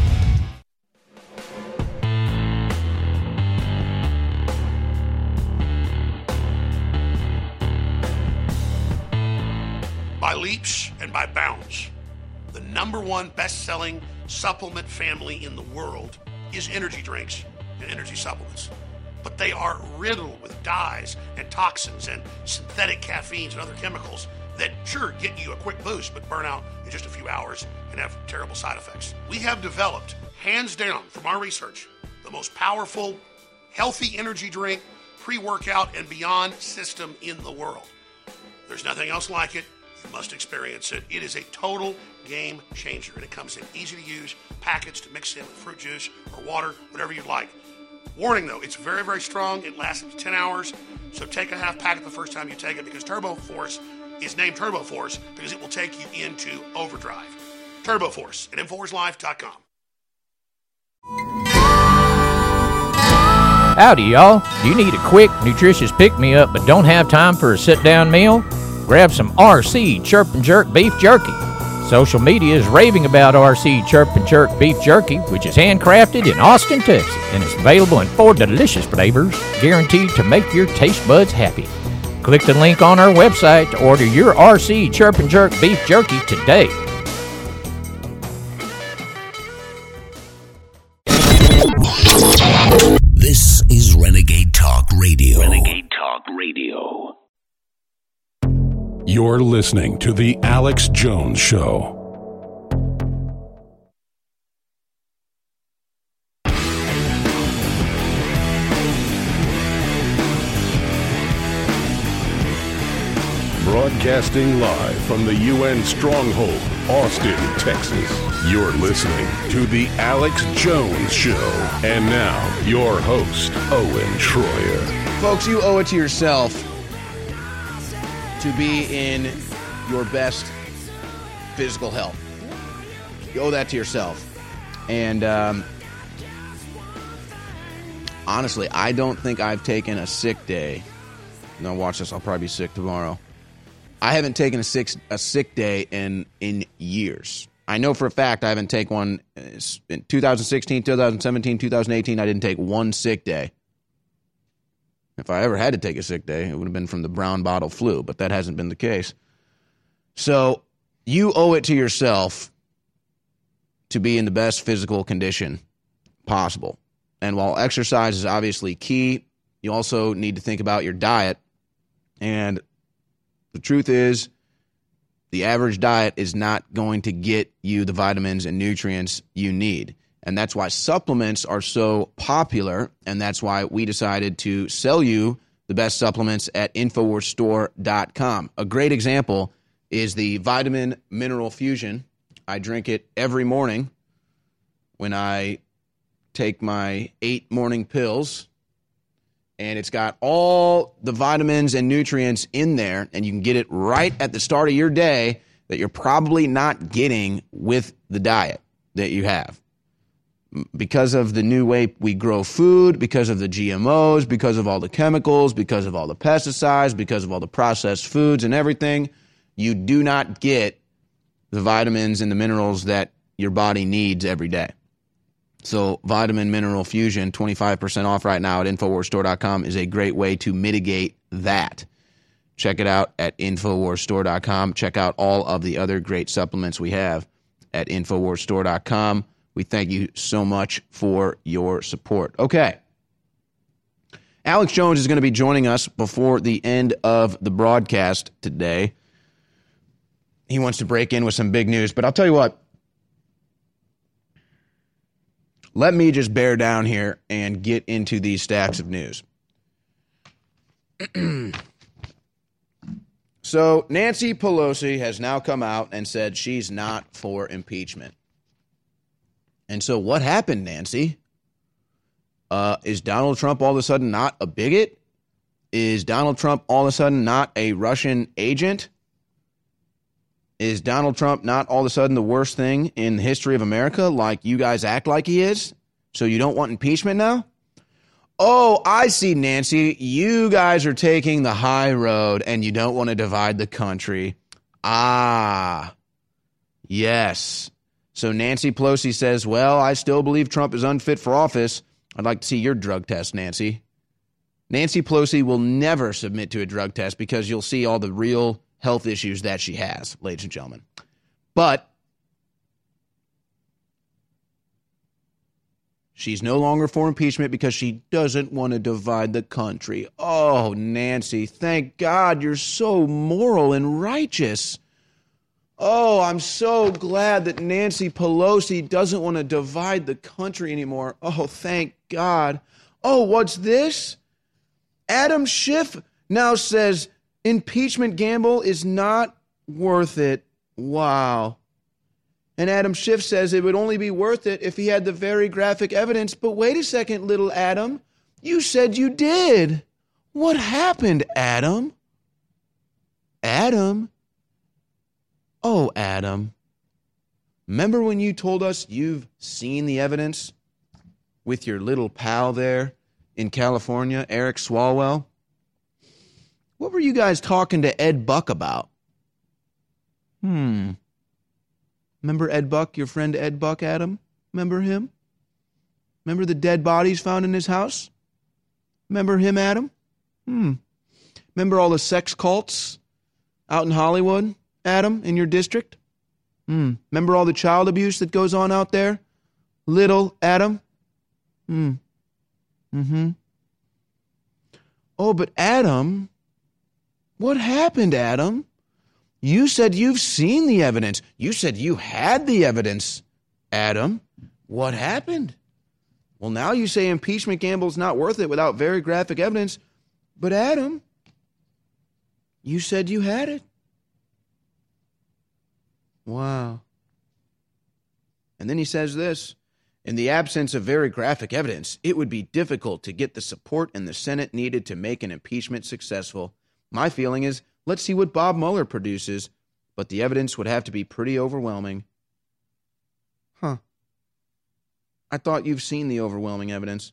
by leaps and by bounds. The number one best selling supplement family in the world is energy drinks energy supplements. But they are riddled with dyes and toxins and synthetic caffeines and other chemicals that sure get you a quick boost but burn out in just a few hours and have terrible side effects. We have developed, hands down from our research, the most powerful, healthy energy drink, pre workout, and beyond system in the world. There's nothing else like it. You must experience it. It is a total game changer, and it comes in easy to use packets to mix in with fruit juice or water, whatever you'd like. Warning though, it's very, very strong. It lasts up to 10 hours, so take a half packet the first time you take it because Turbo Force is named Turbo Force because it will take you into overdrive. Turbo Force at InfoWarsLife.com. Howdy, y'all. Do you need a quick, nutritious pick me up but don't have time for a sit down meal? Grab some RC Chirp and Jerk beef jerky. Social media is raving about RC Chirp and Jerk beef jerky, which is handcrafted in Austin, Texas, and is available in four delicious flavors, guaranteed to make your taste buds happy. Click the link on our website to order your RC Chirp and Jerk beef jerky today. You're listening to The Alex Jones Show. Broadcasting live from the UN Stronghold, Austin, Texas. You're listening to The Alex Jones Show. And now, your host, Owen Shroyer. Folks, you owe it to yourself to be in your best physical health. You owe that to yourself. And um, honestly, I don't think I've taken a sick day. Now, watch this. I'll probably be sick tomorrow. I haven't taken a sick a sick day in in years. I know for a fact I haven't taken one uh, in 2016, 2017, 2018. I didn't take one sick day. If I ever had to take a sick day, it would have been from the brown bottle flu, but that hasn't been the case. So you owe it to yourself to be in the best physical condition possible. And while exercise is obviously key, you also need to think about your diet. And the truth is, The average diet is not going to get you the vitamins and nutrients you need. And that's why supplements are so popular. And that's why we decided to sell you the best supplements at InfoWarsStore.com. A great example is the Vitamin Mineral Fusion. I drink it every morning when I take my eight morning pills. And it's got all the vitamins and nutrients in there, and you can get it right at the start of your day that you're probably not getting with the diet that you have because of the new way we grow food, because of the GMOs, because of all the chemicals, because of all the pesticides, because of all the processed foods and everything, you do not get the vitamins and the minerals that your body needs every day. So, Vitamin Mineral Fusion, 25% off right now at InfoWarsStore.com, is a great way to mitigate that. Check it out at InfoWarsStore.com. Check out all of the other great supplements we have at InfoWarsStore.com. We thank you so much for your support. Okay. Alex Jones is going to be joining us before the end of the broadcast today. He wants to break in with some big news, but I'll tell you what. Let me just bear down here and get into these stacks of news. (clears throat) so, Nancy Pelosi has now come out and said she's not for impeachment. And so, what happened, Nancy? Uh, is Donald Trump all of a sudden not a bigot? Is Donald Trump all of a sudden not a Russian agent? Is Donald Trump not all of a sudden the worst thing in the history of America, like you guys act like he is? So you don't want impeachment now? Oh, I see, Nancy. You guys are taking the high road and you don't want to divide the country. Ah, yes. So Nancy Pelosi says, Well, I still believe Trump is unfit for office. I'd like to see your drug test, Nancy. Nancy Pelosi will never submit to a drug test because you'll see all the real health issues that she has, ladies and gentlemen. But she's no longer for impeachment because she doesn't want to divide the country. Oh, Nancy, thank God you're so moral and righteous. Oh, I'm so glad that Nancy Pelosi doesn't want to divide the country anymore. Oh, thank God. Oh, what's this? Adam Schiff now says impeachment gamble is not worth it. Wow. And Adam Schiff says it would only be worth it if he had the very graphic evidence. But wait a second, little Adam. You said you did. What happened, Adam? Adam? Oh, Adam, remember when you told us you've seen the evidence with your little pal there in California, Eric Swalwell? What were you guys talking to Ed Buck about? Hmm. Remember Ed Buck, your friend Ed Buck, Adam? Remember him? Remember the dead bodies found in his house? Remember him, Adam? Hmm. Remember all the sex cults out in Hollywood? Adam, in your district? Hmm. Remember all the child abuse that goes on out there? Little Adam? Hmm. Mm-hmm. Oh, but Adam, what happened, Adam? You said you've seen the evidence. You said you had the evidence, Adam. What happened? Well, now you say impeachment gamble's not worth it without very graphic evidence. But Adam, you said you had it. Wow. And then he says this In the absence of very graphic evidence, it would be difficult to get the support in the Senate needed to make an impeachment successful. My feeling is let's see what Bob Mueller produces, but the evidence would have to be pretty overwhelming. Huh. I thought you've seen the overwhelming evidence.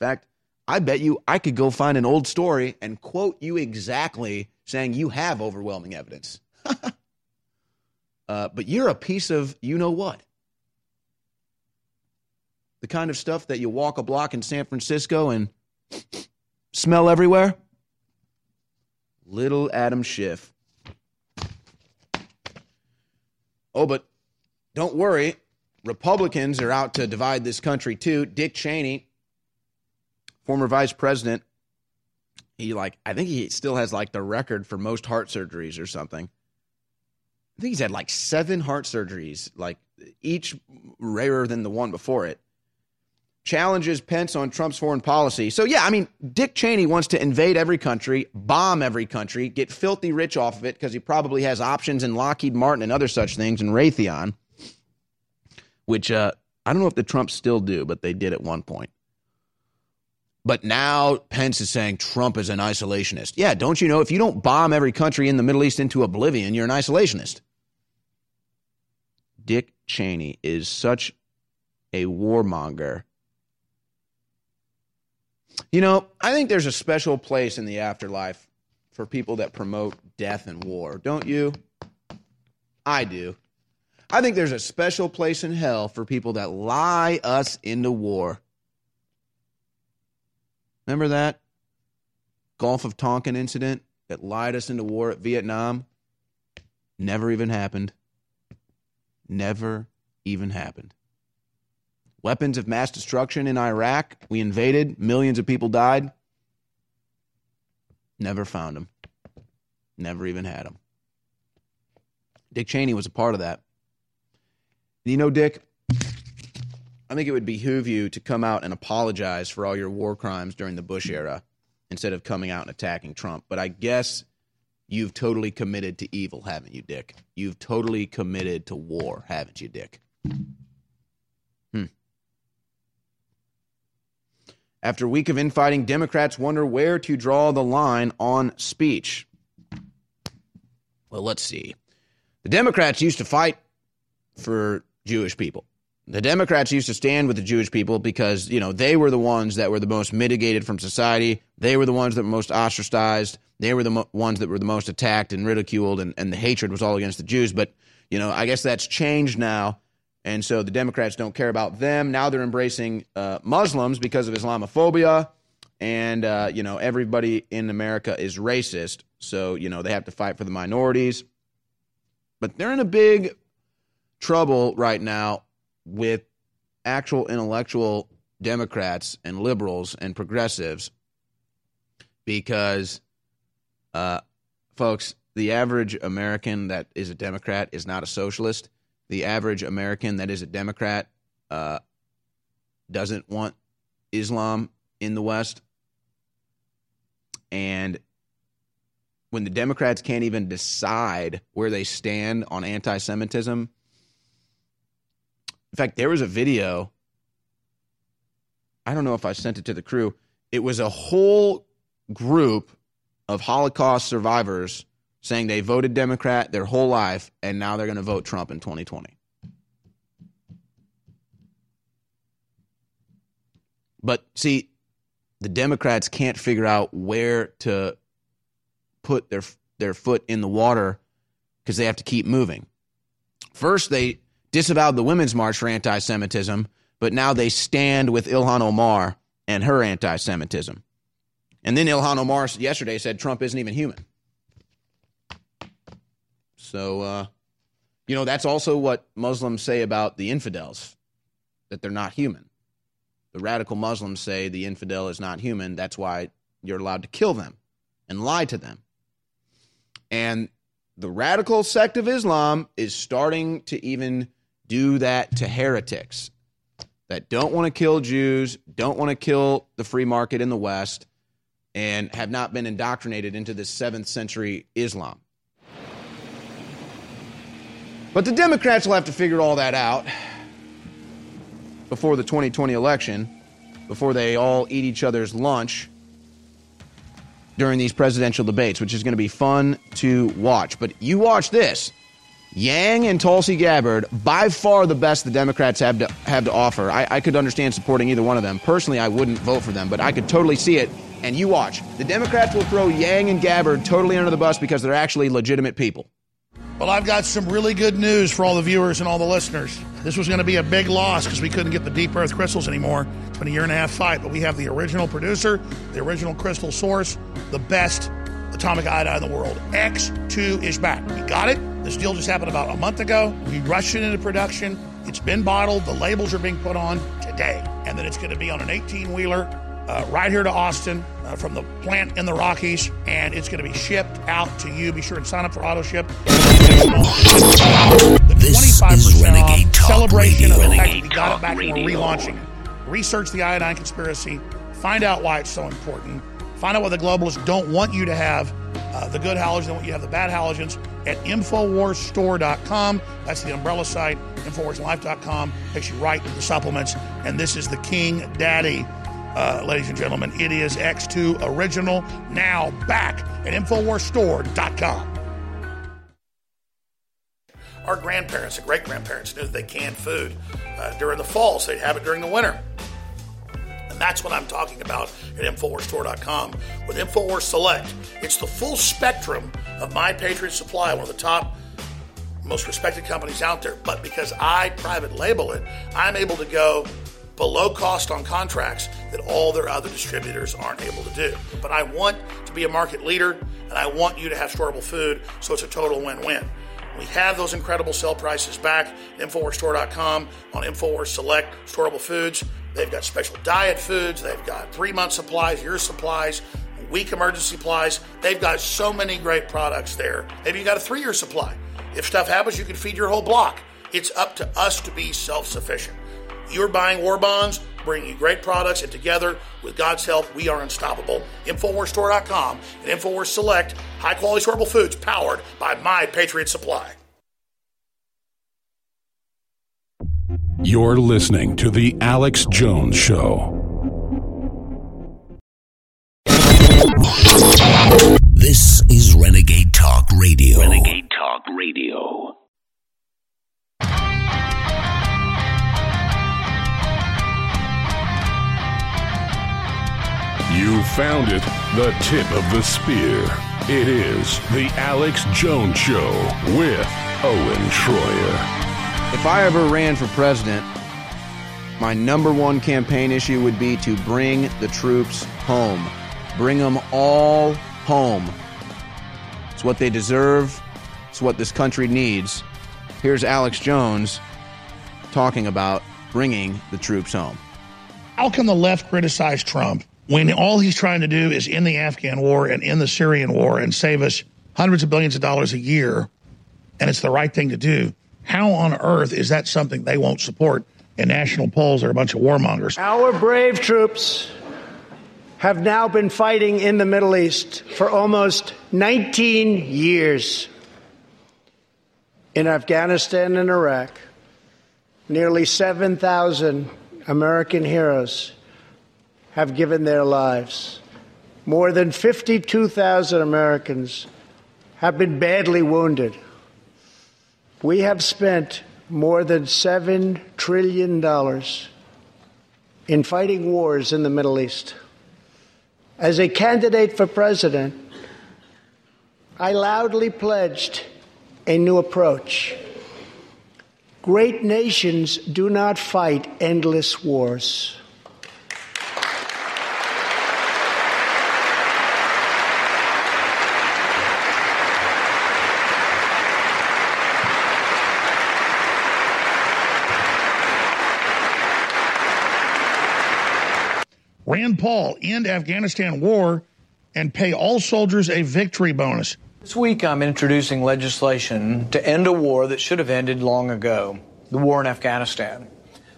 In fact, I bet you I could go find an old story and quote you exactly saying you have overwhelming evidence. (laughs) Uh, but you're a piece of you know what. The kind of stuff that you walk a block in San Francisco and smell everywhere. Little Adam Schiff. Oh, but don't worry. Republicans are out to divide this country too. Dick Cheney, former vice president, he like I think he still has like the record for most heart surgeries or something. I think he's had like seven heart surgeries, like each rarer than the one before it. Challenges Pence on Trump's foreign policy. So, yeah, I mean, Dick Cheney wants to invade every country, bomb every country, get filthy rich off of it because he probably has options in Lockheed Martin and other such things and Raytheon, which uh, I don't know if the Trumps still do, but they did at one point. But now Pence is saying Trump is an isolationist. Yeah, don't you know if you don't bomb every country in the Middle East into oblivion, you're an isolationist? Dick Cheney is such a warmonger. You know, I think there's a special place in the afterlife for people that promote death and war, don't you? I do. I think there's a special place in hell for people that lie us into war. Remember that Gulf of Tonkin incident that lied us into war at Vietnam? Never even happened. Never even happened. Weapons of mass destruction in Iraq. We invaded. Millions of people died. Never found them. Never even had them. Dick Cheney was a part of that. You know, Dick, I think it would behoove you to come out and apologize for all your war crimes during the Bush era instead of coming out and attacking Trump. But I guess you've totally committed to evil, haven't you, Dick? You've totally committed to war, haven't you, Dick? Hmm. After a week of infighting, Democrats wonder where to draw the line on speech. Well, let's see. The Democrats used to fight for Jewish people. The Democrats used to stand with the Jewish people because, you know, they were the ones that were the most mitigated from society. They were the ones that were most ostracized. They were the mo- ones that were the most attacked and ridiculed, and, and the hatred was all against the Jews. But, you know, I guess that's changed now. And so the Democrats don't care about them. Now they're embracing uh, Muslims because of Islamophobia. And, uh, you know, everybody in America is racist. So, you know, they have to fight for the minorities. But they're in a big trouble right now with actual intellectual Democrats and liberals and progressives because, uh, folks, the average American that is a Democrat is not a socialist. The average American that is a Democrat uh, doesn't want Islam in the West. And when the Democrats can't even decide where they stand on anti Semitism, in fact, there was a video. I don't know if I sent it to the crew. It was a whole group of Holocaust survivors saying they voted Democrat their whole life and now they're going to vote Trump in 2020. But see, the Democrats can't figure out where to put their their foot in the water because they have to keep moving. First, they disavowed the Women's March for anti Semitism, but now they stand with Ilhan Omar and her anti Semitism. And then Ilhan Omar yesterday said Trump isn't even human. So, uh, you know, that's also what Muslims say about the infidels, that they're not human. The radical Muslims say the infidel is not human. That's why you're allowed to kill them and lie to them. And the radical sect of Islam is starting to even do that to heretics that don't want to kill Jews, don't want to kill the free market in the West, and have not been indoctrinated into this seventh century Islam. But the Democrats will have to figure all that out before the 2020 election, before they all eat each other's lunch during these presidential debates, which is going to be fun to watch. But you watch this. Yang and Tulsi Gabbard, by far the best the Democrats have to have to offer. I, I, could understand supporting either one of them. Personally, I wouldn't vote for them, but I could totally see it. And you watch. The Democrats will throw Yang and Gabbard totally under the bus because they're actually legitimate people. Well, I've got some really good news for all the viewers and all the listeners. This was going to be a big loss because we couldn't get the deep earth crystals anymore. It's been a year and a half fight, but we have the original producer, the original crystal source, the best atomic iodine in the world. X2 is back. We got it. This deal just happened about a month ago. We rushed it into production. It's been bottled. The labels are being put on today. And then it's going to be on an 18 wheeler uh, right here to Austin uh, from the plant in the Rockies, and it's going to be shipped out to you. Be sure and sign up for auto ship. The This 25% is Renegade off Talk celebration Radio. of the fact we got it back and we're relaunching it. Research the iodine conspiracy. Find out why it's so important. Find out what the globalists don't want you to have. Uh, the good halogens, they want you to have the bad halogens at InfoWarsStore.com. That's the umbrella site. InfoWarsLife.com takes you right to the supplements. And this is the King Daddy, uh, ladies and gentlemen. It is X2 Original, now back at InfoWarsStore.com. Our grandparents and great grandparents knew that they canned food uh, during the fall, so they'd have it during the winter. That's what I'm talking about at InfoWarsStore.com with InfoWars Select. It's the full spectrum of My Patriot Supply, one of the top, most respected companies out there. But because I private label it, I'm able to go below cost on contracts that all their other distributors aren't able to do. But I want to be a market leader and I want you to have storable food, so it's a total win win. We have those incredible sale prices back InfoWarsStore.com on InfoWars Select Storable Foods. They've got special diet foods, they've got three month supplies, year supplies, week emergency supplies. They've got so many great products there. Maybe you got a three year supply. If stuff happens, you can feed your whole block. It's up to us to be self sufficient. You're buying war bonds, bringing you great products, and together, with God's help, we are unstoppable. InfoWarsStore.com and InfoWars Select, high quality storable foods powered by My Patriot Supply. You're listening to The Alex Jones Show. This is Renegade Talk Radio. Renegade Talk Radio. You found it, the tip of the spear. It is The Alex Jones Show with Owen Shroyer. If I ever ran for president, my number one campaign issue would be to bring the troops home. Bring them all home. It's what they deserve. It's what this country needs. Here's Alex Jones talking about bringing the troops home. How can the left criticize Trump when all he's trying to do is in the Afghan war and in the Syrian war and save us hundreds of billions of dollars a year, and it's the right thing to do? How on earth is that something they won't support? And national polls are a bunch of warmongers. Our brave troops have now been fighting in the Middle East for almost 19 years. In Afghanistan and Iraq, nearly 7,000 American heroes have given their lives. More than 52,000 Americans have been badly wounded. We have spent more than $7 trillion in fighting wars in the Middle East. As a candidate for president, I loudly pledged a new approach. Great nations do not fight endless wars. Rand Paul end Afghanistan war and pay all soldiers a victory bonus. This week, I'm introducing legislation to end a war that should have ended long ago the war in Afghanistan.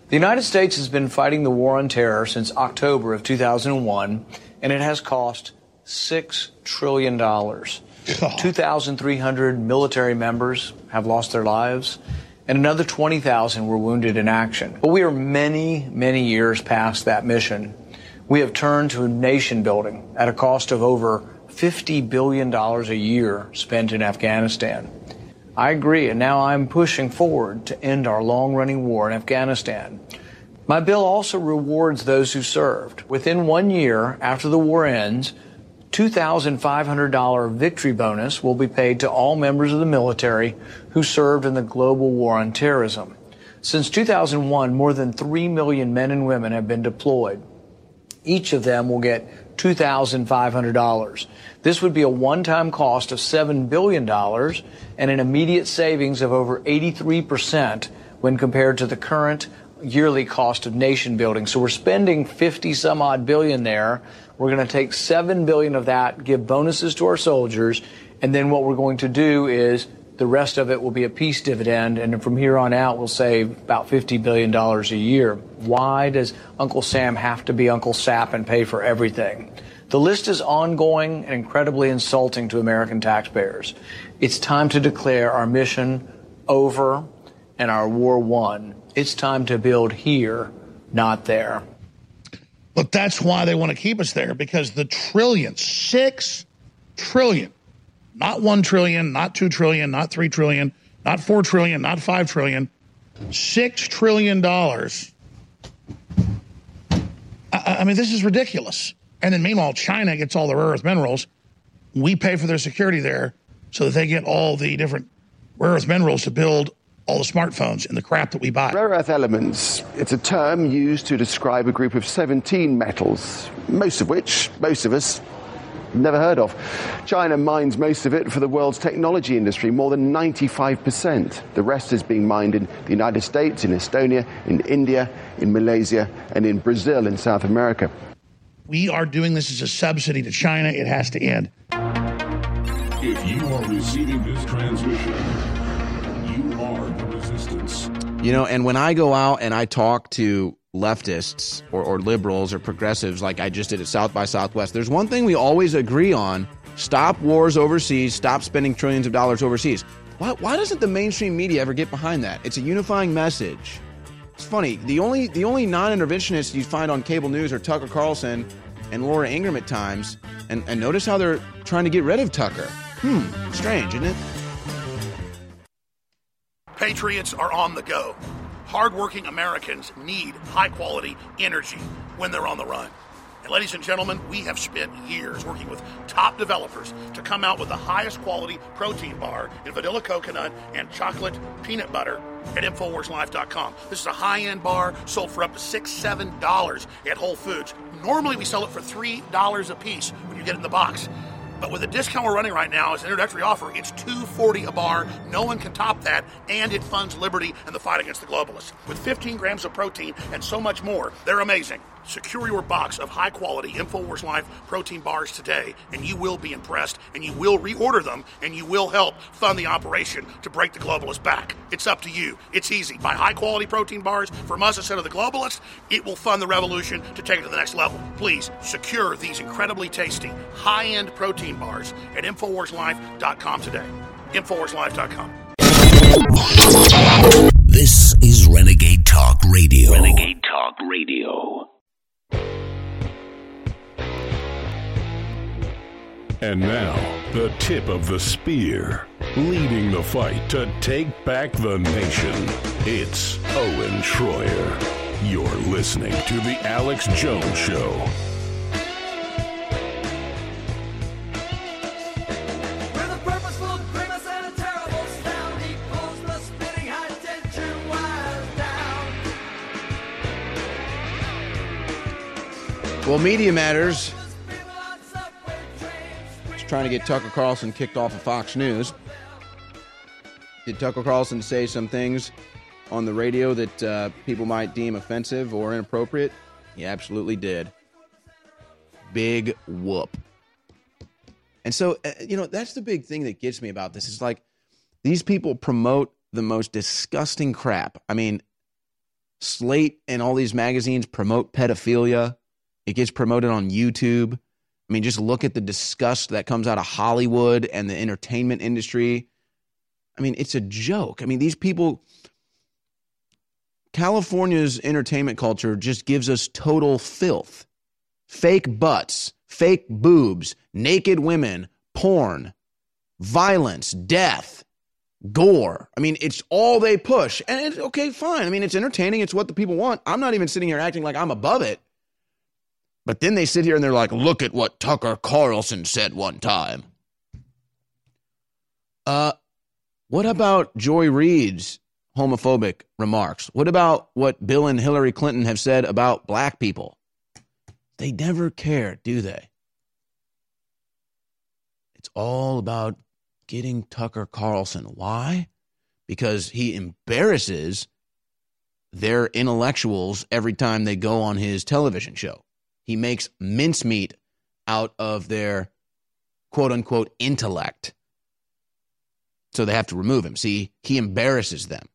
The United States has been fighting the war on terror since October of 2001, and it has cost $6 trillion. (laughs) 2,300 military members have lost their lives, and another 20,000 were wounded in action. But we are many, many years past that mission. We have turned to nation building at a cost of over $50 billion a year spent in Afghanistan. I agree, and now I'm pushing forward to end our long running war in Afghanistan. My bill also rewards those who served. Within one year after the war ends, $2,500 victory bonus will be paid to all members of the military who served in the global war on terrorism. Since 2001, more than 3 million men and women have been deployed. Each of them will get $2,500. This would be a one-time cost of $7 billion and an immediate savings of over 83% when compared to the current yearly cost of nation building. So we're spending 50 some odd billion there. We're going to take 7 billion of that, give bonuses to our soldiers, and then what we're going to do is the rest of it will be a peace dividend, and from here on out, we'll save about $50 billion a year. Why does Uncle Sam have to be Uncle Sap and pay for everything? The list is ongoing and incredibly insulting to American taxpayers. It's time to declare our mission over and our war won. It's time to build here, not there. But that's why they want to keep us there because the trillion, six trillion, not one trillion, not two trillion, not three trillion, not four trillion, not five trillion, six trillion dollars. I, I mean, this is ridiculous. And then meanwhile, China gets all the rare earth minerals. We pay for their security there so that they get all the different rare earth minerals to build all the smartphones and the crap that we buy. Rare earth elements, it's a term used to describe a group of 17 metals, most of which, most of us, never heard of. China mines most of it for the world's technology industry, more than 95%. The rest is being mined in the United States, in Estonia, in India, in Malaysia, and in Brazil in South America. We are doing this as a subsidy to China. It has to end. If you are receiving this transmission, you are the resistance. You know, and when I go out and I talk to leftists or, or liberals or progressives like I just did at South by Southwest, there's one thing we always agree on stop wars overseas, stop spending trillions of dollars overseas. Why, why doesn't the mainstream media ever get behind that? It's a unifying message. It's funny. The only the only non-interventionists you find on cable news are Tucker Carlson and Laura Ingraham at times. And, and notice how they're trying to get rid of Tucker. Hmm, strange, isn't it? Patriots are on the go. Hardworking Americans need high quality energy when they're on the run. And ladies and gentlemen, we have spent years working with top developers to come out with the highest quality protein bar in vanilla coconut and chocolate peanut butter at InfoWarsLife.com. This is a high end bar sold for up to six, seven dollars at Whole Foods. Normally we sell it for three dollars a piece when you get it in the box. But with the discount we're running right now as an introductory offer, it's two forty a bar. No one can top that, and it funds liberty and the fight against the globalists. With 15 grams of protein and so much more, they're amazing. Secure your box of high quality InfoWars Life protein bars today, and you will be impressed, and you will reorder them, and you will help fund the operation to break the globalists back. It's up to you. It's easy. Buy high quality protein bars from us instead of the globalists. It will fund the revolution to take it to the next level. Please secure these incredibly tasty, high end protein bars at InfoWarsLife.com today. InfoWarsLife.com. This is Renegade Talk Radio. Renegade Talk Radio. And now, the tip of the spear, leading the fight to take back the nation. It's Owen Shroyer. You're listening to The Alex Jones Show. Well, Media Matters is trying to get Tucker Carlson kicked off of Fox News. Did Tucker Carlson say some things on the radio that uh, people might deem offensive or inappropriate? He absolutely did. Big whoop. And so, uh, you know, that's the big thing that gets me about this. Is like these people promote the most disgusting crap. I mean, Slate and all these magazines promote pedophilia. It gets promoted on YouTube. I mean, just look at the disgust that comes out of Hollywood and the entertainment industry. I mean, it's a joke. I mean, these people, California's entertainment culture just gives us total filth fake butts, fake boobs, naked women, porn, violence, death, gore. I mean, it's all they push. And it's okay, fine. I mean, it's entertaining, it's what the people want. I'm not even sitting here acting like I'm above it. But then they sit here and they're like, look at what Tucker Carlson said one time. Uh, what about Joy Reid's homophobic remarks? What about what Bill and Hillary Clinton have said about black people? They never care, do they? It's all about getting Tucker Carlson. Why? Because he embarrasses their intellectuals every time they go on his television show. He makes mincemeat out of their quote unquote intellect. So they have to remove him. See, he embarrasses them.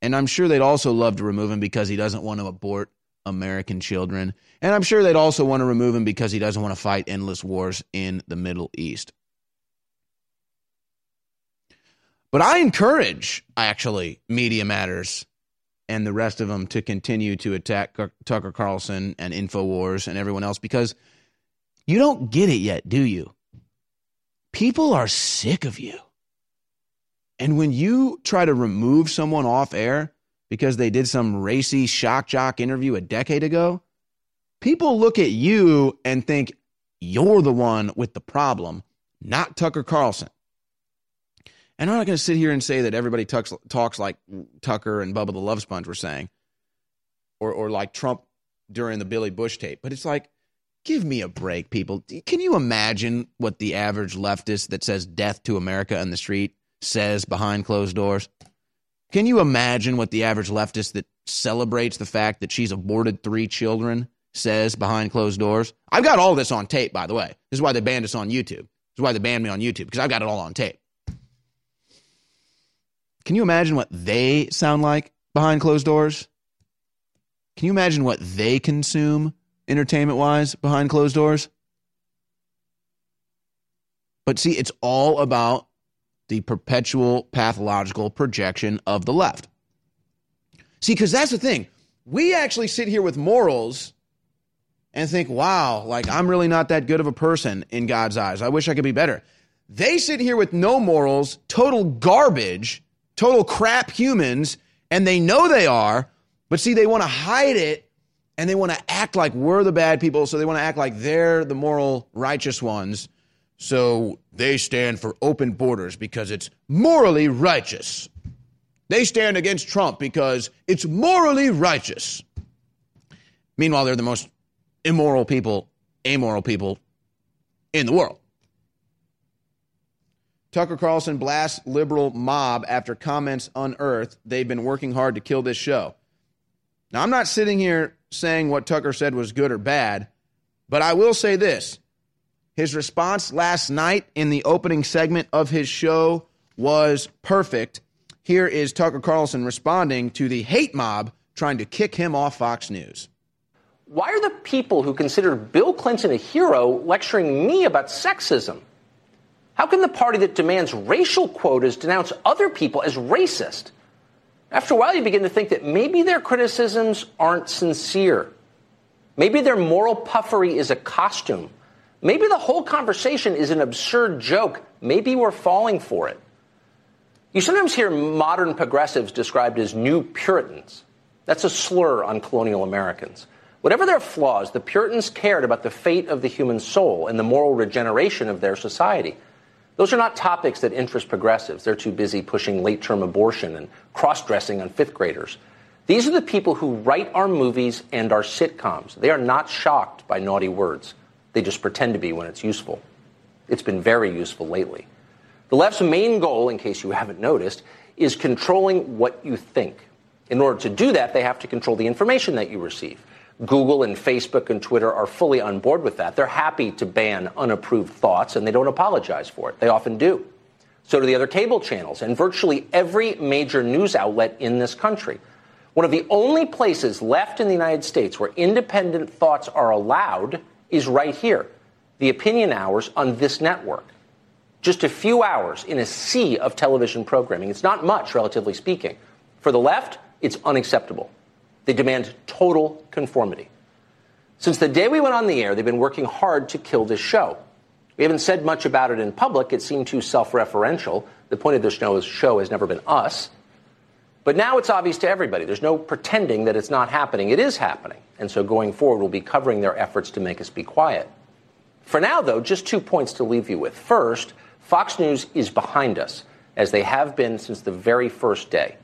And I'm sure they'd also love to remove him because he doesn't want to abort American children. And I'm sure they'd also want to remove him because he doesn't want to fight endless wars in the Middle East. But I encourage, actually, Media Matters and the rest of them to continue to attack Tucker Carlson and InfoWars and everyone else because you don't get it yet, do you? People are sick of you. And when you try to remove someone off air because they did some racy shock jock interview a decade ago, people look at you and think you're the one with the problem, not Tucker Carlson. And I'm not going to sit here and say that everybody talks, like Tucker and Bubba the Love Sponge were saying, or, or like Trump during the Billy Bush tape. But it's like, give me a break, people. Can you imagine what the average leftist that says death to America on the street says behind closed doors? Can you imagine what the average leftist that celebrates the fact that she's aborted three children says behind closed doors? I've got all this on tape, by the way. This is why they banned us on YouTube. This is why they banned me on YouTube, because I've got it all on tape. Can you imagine what they sound like behind closed doors? Can you imagine what they consume entertainment wise behind closed doors? But see, it's all about the perpetual pathological projection of the left. See, because that's the thing. We actually sit here with morals and think, wow, like I'm really not that good of a person in God's eyes. I wish I could be better. They sit here with no morals, total garbage, total crap humans, and they know they are, but see, they want to hide it and they want to act like we're the bad people. So they want to act like they're the moral, righteous ones. So they stand for open borders because it's morally righteous. They stand against Trump because it's morally righteous. Meanwhile, they're the most immoral people, amoral people in the world. Tucker Carlson blasts liberal mob after comments unearthed. They've been working hard to kill this show. Now, I'm not sitting here saying what Tucker said was good or bad, but I will say this. His response last night in the opening segment of his show was perfect. Here is Tucker Carlson responding to the hate mob trying to kick him off Fox News. Why are the people who consider Bill Clinton a hero lecturing me about sexism? How can the party that demands racial quotas denounce other people as racist? After a while, you begin to think that maybe their criticisms aren't sincere. Maybe their moral puffery is a costume. Maybe the whole conversation is an absurd joke. Maybe we're falling for it. You sometimes hear modern progressives described as new Puritans. That's a slur on colonial Americans. Whatever their flaws, the Puritans cared about the fate of the human soul and the moral regeneration of their society. Those are not topics that interest progressives. They're too busy pushing late term abortion and cross dressing on fifth graders. These are the people who write our movies and our sitcoms. They are not shocked by naughty words. They just pretend to be when it's useful. It's been very useful lately. The left's main goal, in case you haven't noticed, is controlling what you think. In order to do that, they have to control the information that you receive. Google and Facebook and Twitter are fully on board with that. They're happy to ban unapproved thoughts, and they don't apologize for it. They often do. So do the other cable channels and virtually every major news outlet in this country. One of the only places left in the United States where independent thoughts are allowed is right here the opinion hours on this network. Just a few hours in a sea of television programming. It's not much, relatively speaking. For the left, it's unacceptable. They demand total conformity. Since the day we went on the air, they've been working hard to kill this show. We haven't said much about it in public. It seemed too self referential. The point of this show has never been us. But now it's obvious to everybody. There's no pretending that it's not happening. It is happening. And so going forward, we'll be covering their efforts to make us be quiet. For now, though, just two points to leave you with. First, Fox News is behind us, as they have been since the very first day.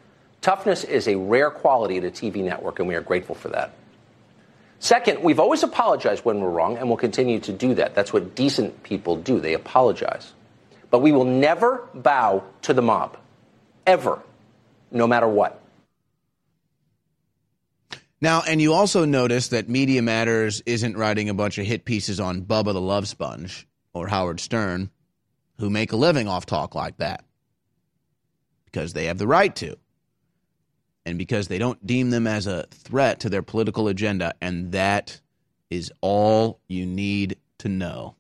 Toughness is a rare quality at a TV network, and we are grateful for that. Second, we've always apologized when we're wrong, and we'll continue to do that. That's what decent people do, they apologize. But we will never bow to the mob, ever, no matter what. Now, and you also notice that Media Matters isn't writing a bunch of hit pieces on Bubba the Love Sponge or Howard Stern, who make a living off talk like that because they have the right to. And because they don't deem them as a threat to their political agenda. And that is all you need to know.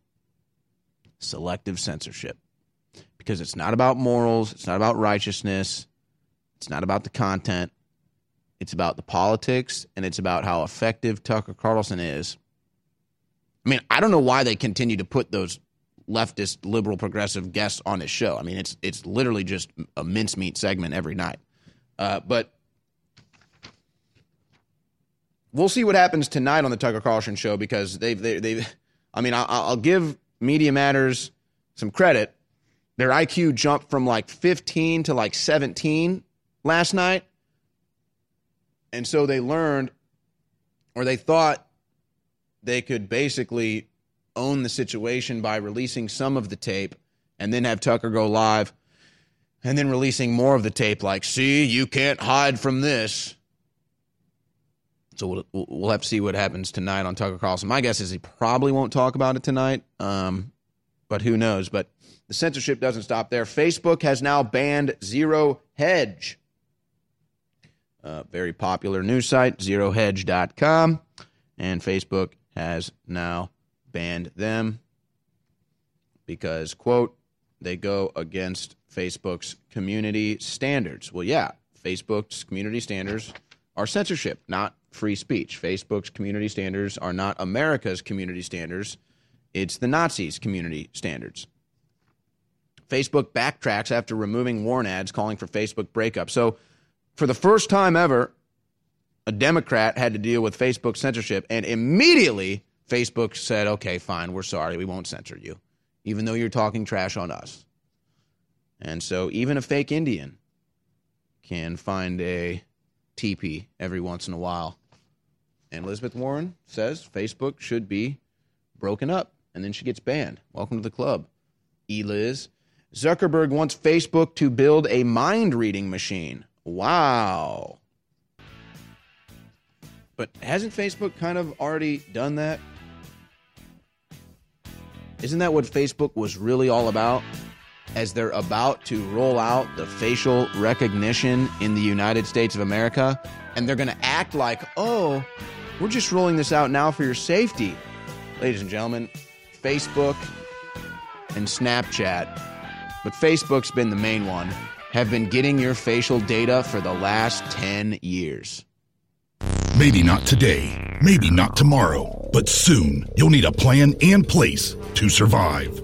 Selective censorship. Because it's not about morals, it's not about righteousness, it's not about the content, it's about the politics, and it's about how effective Tucker Carlson is. I mean, I don't know why they continue to put those leftist, liberal, progressive guests on his show. I mean, it's it's literally just a mincemeat segment every night. Uh, but we'll see what happens tonight on the Tucker Carlson show because they've they, they've. I mean, I'll, I'll give Media Matters some credit. Their IQ jumped from like 15 to like 17 last night, and so they learned, or they thought they could basically own the situation by releasing some of the tape and then have Tucker go live and then releasing more of the tape like see you can't hide from this so we'll, we'll have to see what happens tonight on Tucker Carlson. My guess is he probably won't talk about it tonight, um, but who knows? But the censorship doesn't stop there. Facebook has now banned Zero Hedge, very popular news site, zerohedge.com, and Facebook has now banned them because, quote, they go against Facebook's community standards. Well, yeah, Facebook's community standards are censorship, not free speech. Facebook's community standards are not America's community standards, it's the Nazis' community standards. Facebook backtracks after removing Warren ads calling for Facebook breakup. So, for the first time ever, a Democrat had to deal with Facebook censorship, and immediately Facebook said, okay, fine, we're sorry, we won't censor you, even though you're talking trash on us. And so, even a fake Indian can find a teepee every once in a while and Elizabeth Warren says Facebook should be broken up and then she gets banned. Welcome to the club, Eliz. Zuckerberg wants Facebook to build a mind reading machine. Wow. But hasn't Facebook kind of already done that? Isn't that what Facebook was really all about? As they're about to roll out the facial recognition in the United States of America, and they're going to act like, oh, we're just rolling this out now for your safety. Ladies and gentlemen, Facebook and Snapchat, but Facebook's been the main one, have been getting your facial data for the last 10 years. Maybe not today, maybe not tomorrow, but soon you'll need a plan and place to survive.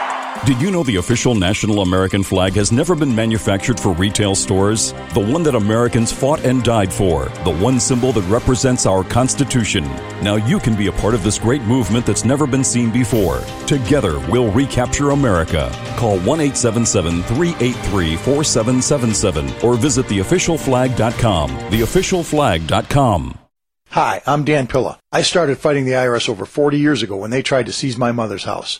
Did you know the official national American flag has never been manufactured for retail stores? The one that Americans fought and died for. The one symbol that represents our Constitution. Now you can be a part of this great movement that's never been seen before. Together, we'll recapture America. Call 1 877 383 4777 or visit theofficialflag.com. Theofficialflag.com. Hi, I'm Dan Pilla. I started fighting the IRS over 40 years ago when they tried to seize my mother's house.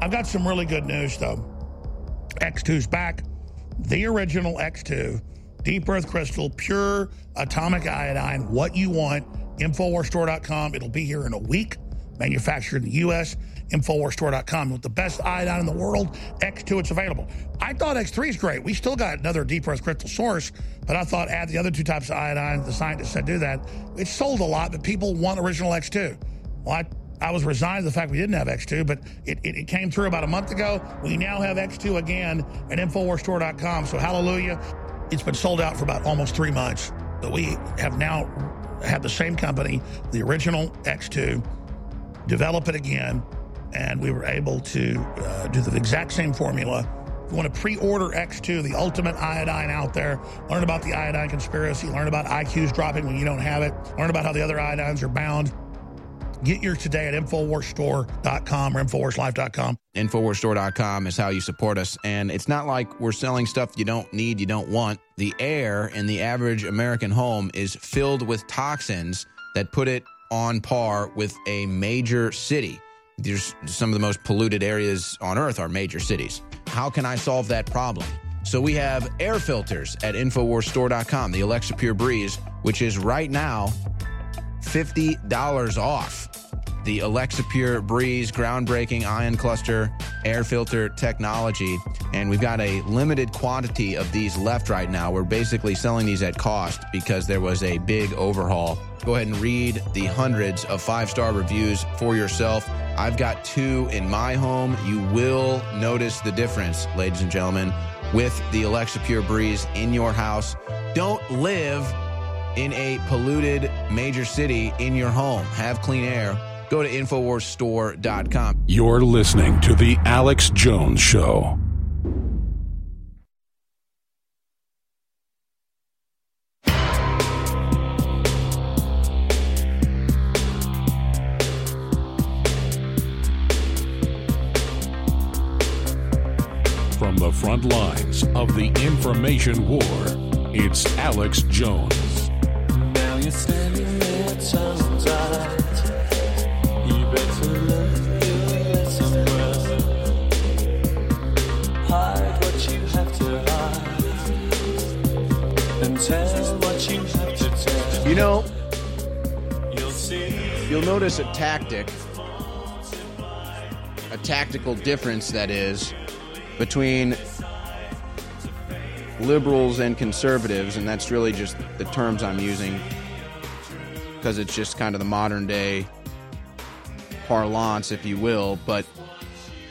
I've got some really good news, though. X2's back. The original X2, deep earth crystal, pure atomic iodine, what you want. Infowarsstore.com. It'll be here in a week. Manufactured in the U.S. Infowarsstore.com. With the best iodine in the world, X2, it's available. I thought X3 is great. We still got another deep earth crystal source, but I thought add the other two types of iodine. The scientists said do that. It sold a lot, but people want original X2. Well, I I was resigned to the fact we didn't have X2, but it, it, it, came through about a month ago. We now have X2 again at InfoWarsStore.com. So hallelujah. It's been sold out for about almost three months. But we have now had the same company, the original X2, develop it again, and we were able to uh, do the exact same formula. If you want to pre-order X2, the ultimate iodine out there, learn about the iodine conspiracy, learn about IQs dropping when you don't have it, learn about how the other iodines are bound Get yours today at InfoWarsStore.com or InfoWarsLife.com. InfoWarsStore.com is how you support us. And it's not like we're selling stuff you don't need, you don't want. The air in the average American home is filled with toxins that put it on par with a major city. There's some of the most polluted areas on earth are major cities. How can I solve that problem? So we have air filters at InfoWarsStore.com, the Alexa Pure Breeze, which is right now $50 off the Alexa Pure Breeze groundbreaking ion cluster air filter technology. And we've got a limited quantity of these left right now. We're basically selling these at cost because there was a big overhaul. Go ahead and read the hundreds of five star reviews for yourself. I've got two in my home. You will notice the difference, ladies and gentlemen, with the Alexa Pure Breeze in your house. Don't live in a polluted major city in your home. Have clean air. Go to InfoWarsStore.com. You're listening to The Alex Jones Show. From the front lines of the information war, it's Alex Jones. You better look good somewhere. Hide what you have to hide. And tell what you have to tell. You know, You'll you'll notice a tactic, a tactical difference that is between liberals and conservatives, and that's really just the terms I'm using because it's just kind of the modern day parlance, if you will. But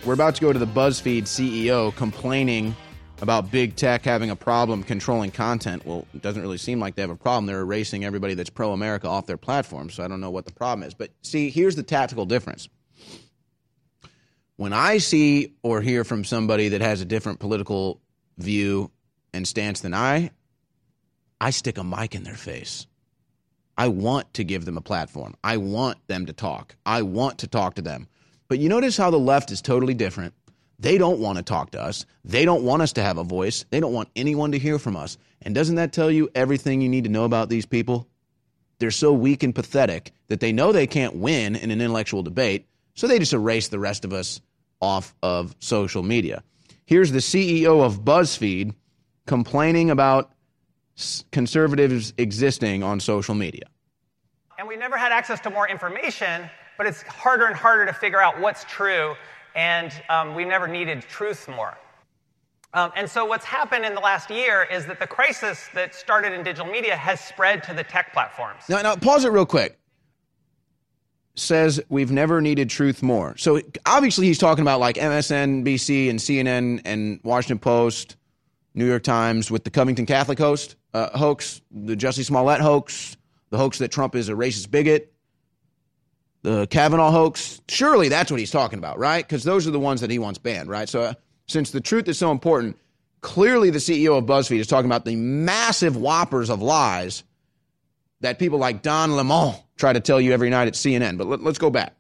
we're about to go to the BuzzFeed CEO complaining about big tech having a problem controlling content. Well, it doesn't really seem like they have a problem. They're erasing everybody that's pro America off their platform, so I don't know what the problem is. But see, here's the tactical difference. When I see or hear from somebody that has a different political view and stance than I, I stick a mic in their face. I want to give them a platform. I want them to talk. I want to talk to them. But you notice how the left is totally different. They don't want to talk to us. They don't want us to have a voice. They don't want anyone to hear from us. And doesn't that tell you everything you need to know about these people? They're so weak and pathetic that they know they can't win in an intellectual debate, so they just erase the rest of us off of social media. Here's the CEO of BuzzFeed complaining about conservatives existing on social media. And we never had access to more information, but it's harder and harder to figure out what's true, and um, we never needed truth more. Um, and so, what's happened in the last year is that the crisis that started in digital media has spread to the tech platforms. Now, now pause it real quick. Says we've never needed truth more. So obviously he's talking about like MSNBC and CNN and Washington Post, New York Times with the Covington Catholic host uh, hoax, the Jussie Smollett hoax, the hoax that Trump is a racist bigot, the Kavanaugh hoax. Surely that's what he's talking about, right? Because those are the ones that he wants banned, right? So uh, since the truth is so important, clearly the CEO of BuzzFeed is talking about the massive whoppers of lies that people like Don Lemon try to tell you every night at CNN. But let, us go back.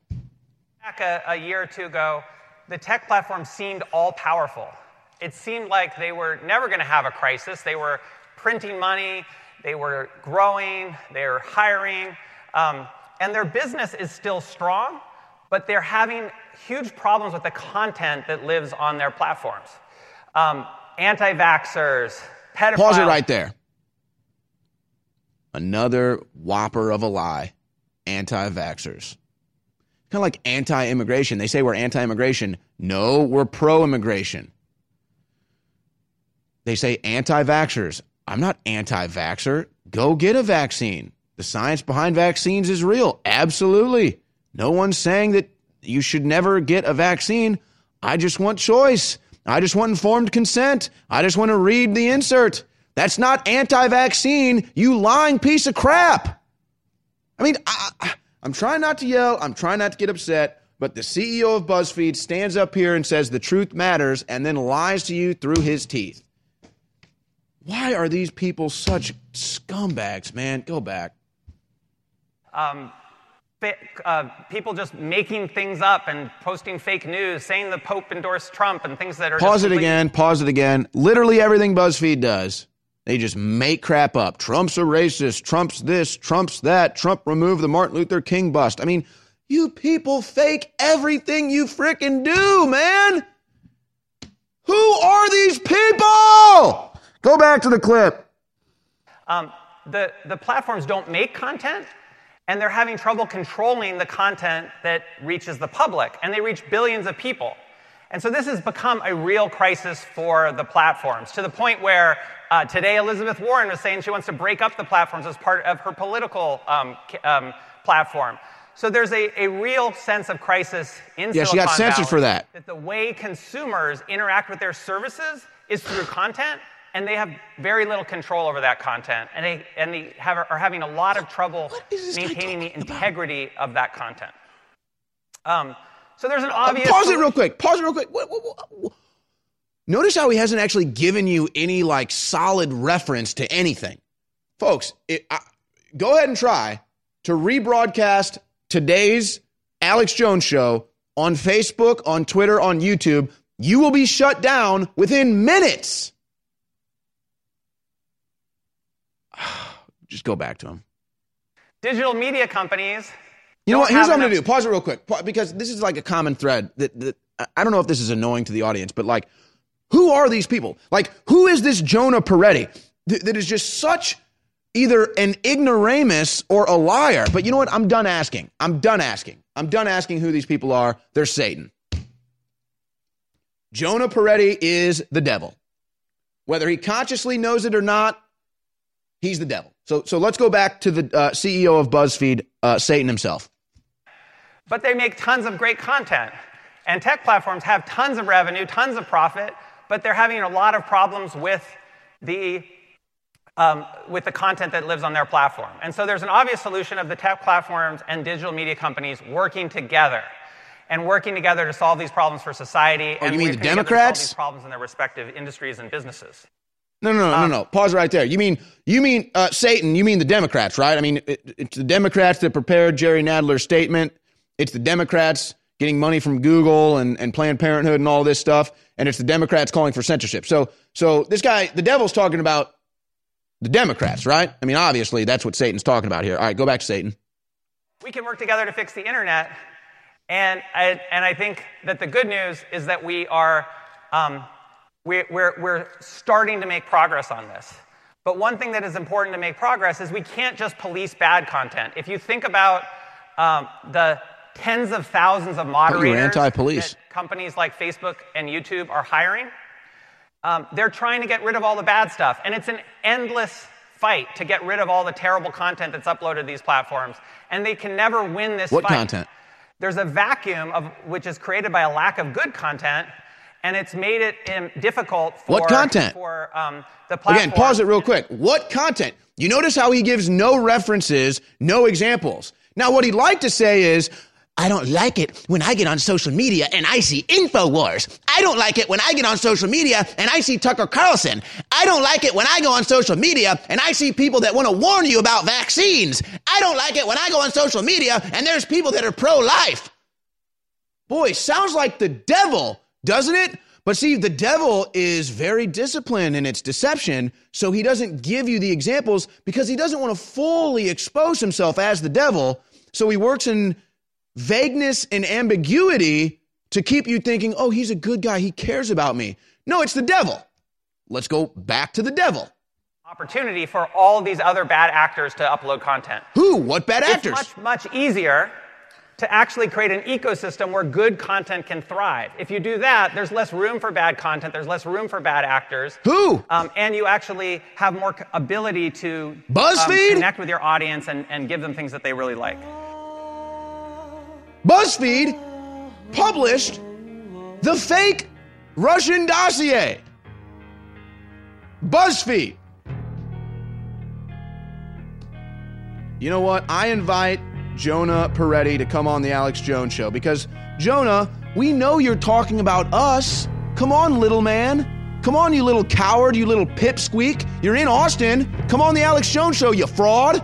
Back a, a year or two ago, the tech platform seemed all powerful. It seemed like they were never going to have a crisis. They were printing money, they were growing, they were hiring, um, and their business is still strong, but they're having huge problems with the content that lives on their platforms. Um, Anti vaxxers, pedophiles. Pause it right there. Another whopper of a lie. Anti vaxxers. Kind of like anti immigration. They say we're anti immigration. No, we're pro immigration. They say anti vaxxers. I'm not anti vaxxer. Go get a vaccine. The science behind vaccines is real. Absolutely. No one's saying that you should never get a vaccine. I just want choice. I just want informed consent. I just want to read the insert. That's not anti vaccine, you lying piece of crap. I mean, I, am trying not to yell. I'm trying not to get upset. But the CEO of BuzzFeed stands up here and says the truth matters and then lies to you through his teeth. Why are these people such scumbags, man? Go back. Um, uh, people just making things up and posting fake news, saying the Pope endorsed Trump and things that are. Pause it again. Pause it again. Literally everything BuzzFeed does, they just make crap up. Trump's a racist. Trump's this. Trump's that. Trump removed the Martin Luther King bust. I mean, you people fake everything you fricking do, man. Who are these people? Go back to the clip. Um, the, the platforms don't make content, and they're having trouble controlling the content that reaches the public, and they reach billions of people. And so this has become a real crisis for the platforms to the point where uh, today Elizabeth Warren was saying she wants to break up the platforms as part of her political um, um, platform. So there's a, a real sense of crisis in yeah, Silicon she got censored Valley for that. That the way consumers interact with their services is through content, and they have very little control over that content, and they and they have, are having a lot of trouble maintaining the integrity about? of that content. Um, so there's an obvious. Uh, pause it real quick. Pause it real quick. What, what, what, Notice how he hasn't actually given you any like solid reference to anything, folks. It, I, go ahead and try to rebroadcast today's Alex Jones show on Facebook, on Twitter, on YouTube. You will be shut down within minutes. (sighs) Just go back to him. Digital media companies. You know what? Here's what I'm going to do. Pause it real quick because this is like a common thread that, that I don't know if this is annoying to the audience, but like, who are these people? Like, who is this Jonah Peretti that, that is just such either an ignoramus or a liar? But you know what? I'm done asking. I'm done asking. I'm done asking who these people are. They're Satan. Jonah Peretti is the devil. Whether he consciously knows it or not, he's the devil. So, so let's go back to the uh, CEO of BuzzFeed, uh, Satan himself. But they make tons of great content. And tech platforms have tons of revenue, tons of profit, but they're having a lot of problems with the, um, with the content that lives on their platform. And so there's an obvious solution of the tech platforms and digital media companies working together and working together to solve these problems for society. Oh, and you mean the Democrats? These problems in their respective industries and businesses. No, no, no, no, no. Pause right there. You mean you mean uh, Satan? You mean the Democrats, right? I mean, it, it's the Democrats that prepared Jerry Nadler's statement. It's the Democrats getting money from Google and, and Planned Parenthood and all this stuff, and it's the Democrats calling for censorship. So, so this guy, the devil's talking about the Democrats, right? I mean, obviously that's what Satan's talking about here. All right, go back to Satan. We can work together to fix the internet. And I, and I think that the good news is that we are um, we're, we're, we're starting to make progress on this. But one thing that is important to make progress is we can't just police bad content. If you think about um, the tens of thousands of moderators anti-police. that companies like Facebook and YouTube are hiring, um, they're trying to get rid of all the bad stuff. And it's an endless fight to get rid of all the terrible content that's uploaded to these platforms. And they can never win this What fight. content? There's a vacuum of which is created by a lack of good content, and it's made it um, difficult for What content? for um, the platform. Again, pause it real quick. What content? You notice how he gives no references, no examples. Now, what he'd like to say is, I don't like it when I get on social media and I see InfoWars. I don't like it when I get on social media and I see Tucker Carlson. I don't like it when I go on social media and I see people that want to warn you about vaccines. I don't like it when I go on social media and there's people that are pro life. Boy, sounds like the devil, doesn't it? But see, the devil is very disciplined in its deception, so he doesn't give you the examples because he doesn't want to fully expose himself as the devil. So he works in vagueness and ambiguity to keep you thinking, oh, he's a good guy. He cares about me. No, it's the devil. Let's go back to the devil. Opportunity for all these other bad actors to upload content. Who? What bad actors? It's much, much easier to actually create an ecosystem where good content can thrive. If you do that, there's less room for bad content, there's less room for bad actors. Who? Um, and you actually have more ability to BuzzFeed? um, connect with your audience and, and give them things that they really like. BuzzFeed published the fake Russian dossier. BuzzFeed. You know what? I invite Jonah Peretti to come on the Alex Jones show because, Jonah, we know you're talking about us. Come on, little man. Come on, you little coward, you little pipsqueak. You're in Austin. Come on the Alex Jones show, you fraud.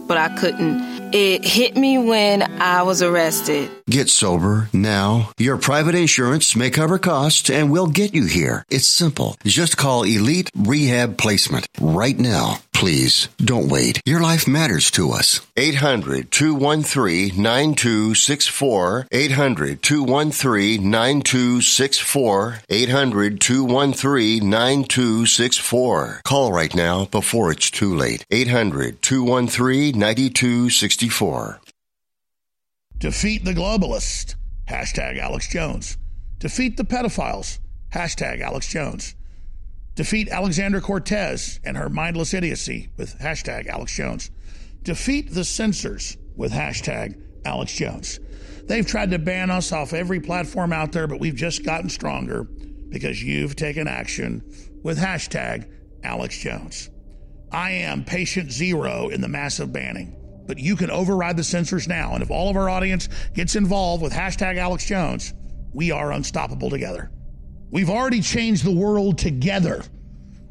but I couldn't. It hit me when I was arrested. Get sober now. Your private insurance may cover costs and we'll get you here. It's simple. Just call Elite Rehab Placement right now. Please don't wait. Your life matters to us. 800 213 9264. 800 213 9264. 800 213 9264. Call right now before it's too late. 800 213 9264. Defeat the globalists. Hashtag Alex Jones. Defeat the pedophiles. Hashtag Alex Jones. Defeat Alexander Cortez and her mindless idiocy with hashtag Alex Jones. Defeat the censors with hashtag Alex Jones. They've tried to ban us off every platform out there, but we've just gotten stronger because you've taken action with hashtag Alex Jones. I am patient zero in the massive banning, but you can override the censors now. And if all of our audience gets involved with hashtag Alex Jones, we are unstoppable together. We've already changed the world together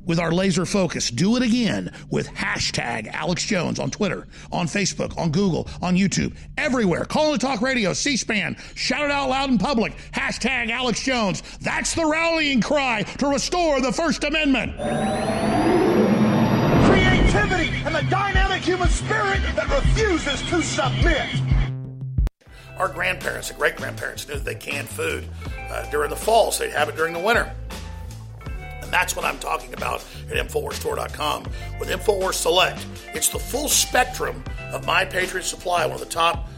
with our laser focus. Do it again with hashtag Alex Jones on Twitter, on Facebook, on Google, on YouTube, everywhere. Call and Talk Radio, C SPAN. Shout it out loud in public. Hashtag Alex Jones. That's the rallying cry to restore the First Amendment. Creativity and the dynamic human spirit that refuses to submit. Our grandparents and great grandparents knew that they canned food uh, during the fall, so they'd have it during the winter. And that's what I'm talking about at InfoWarsStore.com with InfoWars Select. It's the full spectrum of My Patriot Supply, one of the top,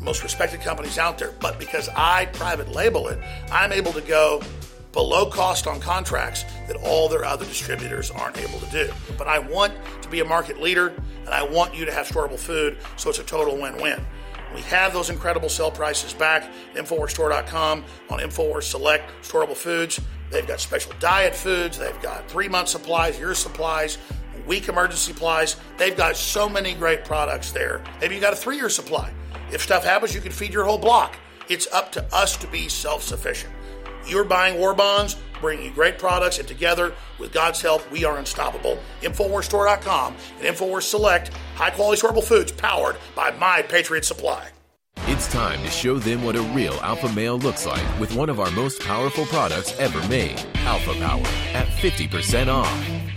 most respected companies out there. But because I private label it, I'm able to go below cost on contracts that all their other distributors aren't able to do. But I want to be a market leader and I want you to have storable food, so it's a total win win. We have those incredible sell prices back at InfoWarsStore.com on InfoWars Select Storable Foods. They've got special diet foods, they've got three month supplies, year supplies, week emergency supplies. They've got so many great products there. Maybe you got a three year supply. If stuff happens, you can feed your whole block. It's up to us to be self sufficient. You're buying war bonds, bringing you great products, and together, with God's help, we are unstoppable. InfoWarsStore.com and InfoWars Select, high quality storable foods powered by My Patriot Supply. It's time to show them what a real alpha male looks like with one of our most powerful products ever made, Alpha Power, at 50% off.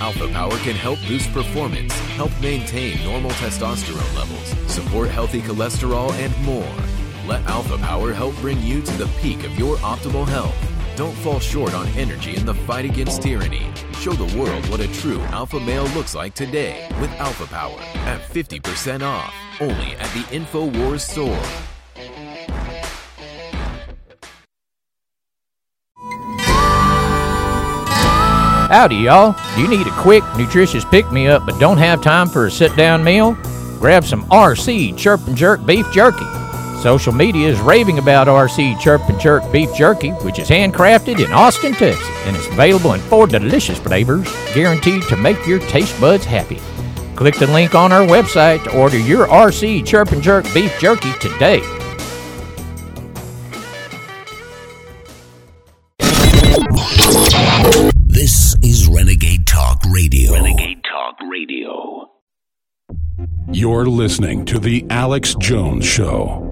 Alpha Power can help boost performance, help maintain normal testosterone levels, support healthy cholesterol, and more. Let Alpha Power help bring you to the peak of your optimal health. Don't fall short on energy in the fight against tyranny. Show the world what a true alpha male looks like today with Alpha Power at 50% off, only at the InfoWars store. Howdy, y'all. Do you need a quick, nutritious pick me up but don't have time for a sit down meal? Grab some RC Chirp and Jerk beef jerky. Social media is raving about RC Chirp and Jerk beef jerky, which is handcrafted in Austin, Texas, and is available in four delicious flavors, guaranteed to make your taste buds happy. Click the link on our website to order your RC Chirp and Jerk beef jerky today. Radio. You're listening to The Alex Jones Show.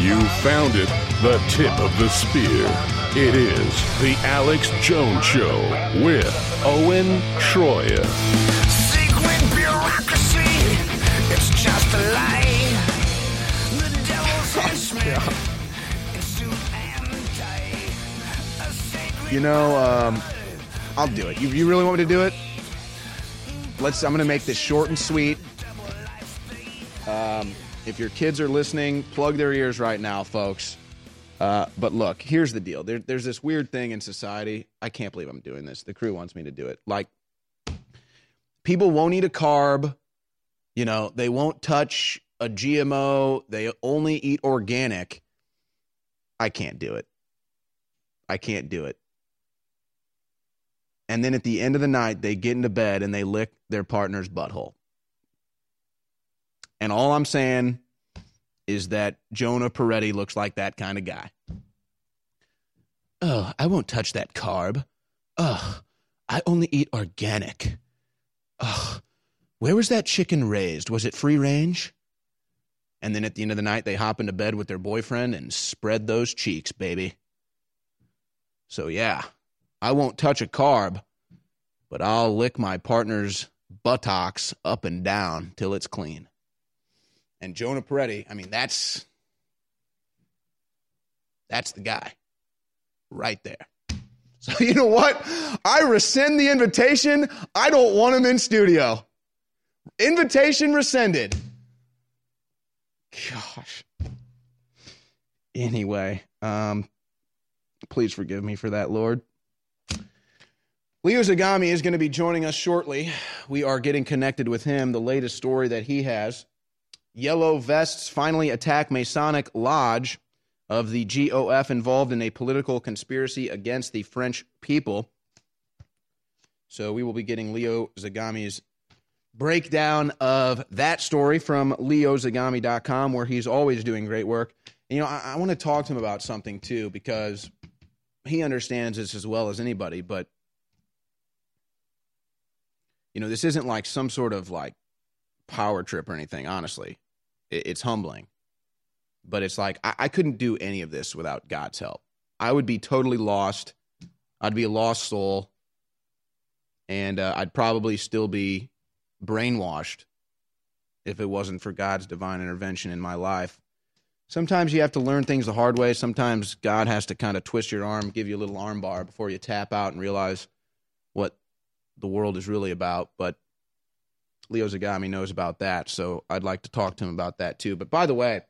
You found it, the tip of the spear. It is The Alex Jones Show with Owen Shroyer. You know, um, I'll do it. You, you really want me to do it? Let's. I'm going to make this short and sweet. Um, if your kids are listening, plug their ears right now, folks. Uh, but look, here's the deal. There, there's this weird thing in society. I can't believe I'm doing this. The crew wants me to do it. Like, people won't eat a carb. You know, they won't touch a GMO. They only eat organic. I can't do it. I can't do it. And then at the end of the night, they get into bed and they lick their partner's butthole. And all I'm saying is that Jonah Peretti looks like that kind of guy. Oh, I won't touch that carb. Ugh, I only eat organic. Ugh, where was that chicken raised? Was it free range? And then at the end of the night, they hop into bed with their boyfriend and spread those cheeks, baby. So, yeah, I won't touch a carb, but I'll lick my partner's buttocks up and down till it's clean. And Jonah Peretti, I mean, that's that's the guy right there. So (laughs) you know what? I rescind the invitation. I don't want him in studio. Invitation rescinded. Gosh. Anyway, um, please forgive me for that, Lord. Leo Zagami is going to be joining us shortly. We are getting connected with him. The latest story that he has Yellow vests finally attack Masonic Lodge of the GOF involved in a political conspiracy against the French people. So we will be getting Leo Zagami's breakdown of that story from leozagami.com, where he's always doing great work. And, you know, I, I want to talk to him about something too, because he understands this as well as anybody, but you know, this isn't like some sort of like power trip or anything, honestly. It, it's humbling. But it's like, I, I couldn't do any of this without God's help. I would be totally lost. I'd be a lost soul. And uh, I'd probably still be brainwashed if it wasn't for God's divine intervention in my life. Sometimes you have to learn things the hard way. Sometimes God has to kind of twist your arm, give you a little arm bar before you tap out and realize what the world is really about. But Leo Zagami knows about that, so I'd like to talk to him about that too. But by the way,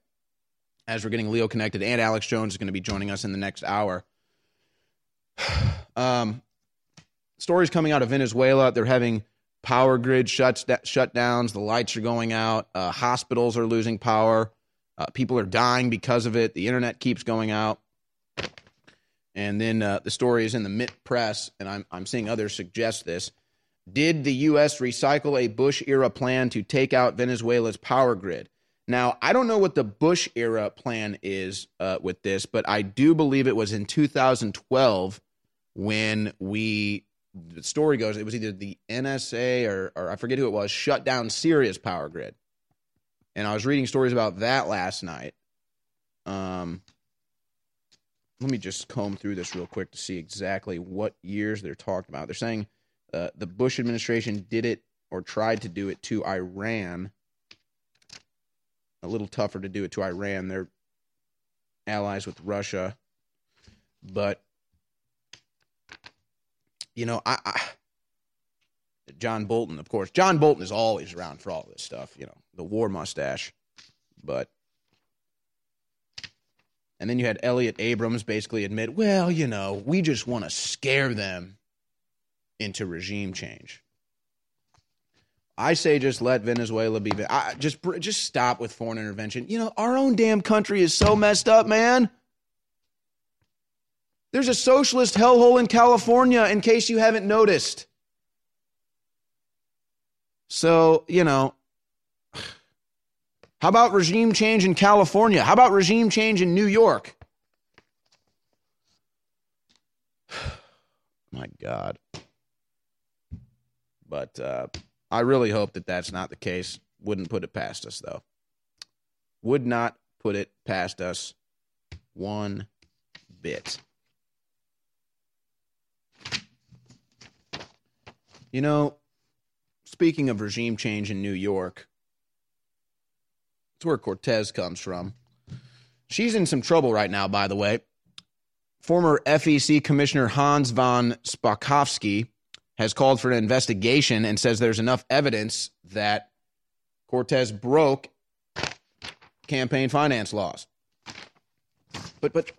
as we're getting Leo connected, and Alex Jones is going to be joining us in the next hour. (sighs) Um, stories coming out of Venezuela. They're having power grid shuts shutdowns. The lights are going out. Uh, hospitals are losing power. Uh, people are dying because of it. The internet keeps going out. And then uh, the story is in the Mint Press, and I'm, I'm seeing others suggest this. Did the U.S. recycle a Bush era plan to take out Venezuela's power grid? Now, I don't know what the Bush era plan is uh, with this, but I do believe it was in 2012 when we, the story goes, it was either the NSA or, or I forget who it was, shut down Syria's power grid. And I was reading stories about that last night. Um, let me just comb through this real quick to see exactly what years they're talking about. They're saying uh, the Bush administration did it or tried to do it to Iran. A little tougher to do it to Iran. They're allies with Russia. But, you know, I, I John Bolton, of course. John Bolton is always around for all this stuff, you know, the war mustache. But and then you had Elliot Abrams basically admit, well, you know, we just want to scare them into regime change. I say just let Venezuela be. I, just just stop with foreign intervention. You know, our own damn country is so messed up, man. There's a socialist hellhole in California, in case you haven't noticed. So, you know, how about regime change in California? How about regime change in New York? (sighs) My God. But uh, I really hope that that's not the case. Wouldn't put it past us, though. Would not put it past us one bit. You know, speaking of regime change in New York, it's where Cortez comes from. She's in some trouble right now, by the way. Former FEC Commissioner Hans von Spakovsky has called for an investigation and says there's enough evidence that Cortez broke campaign finance laws. But but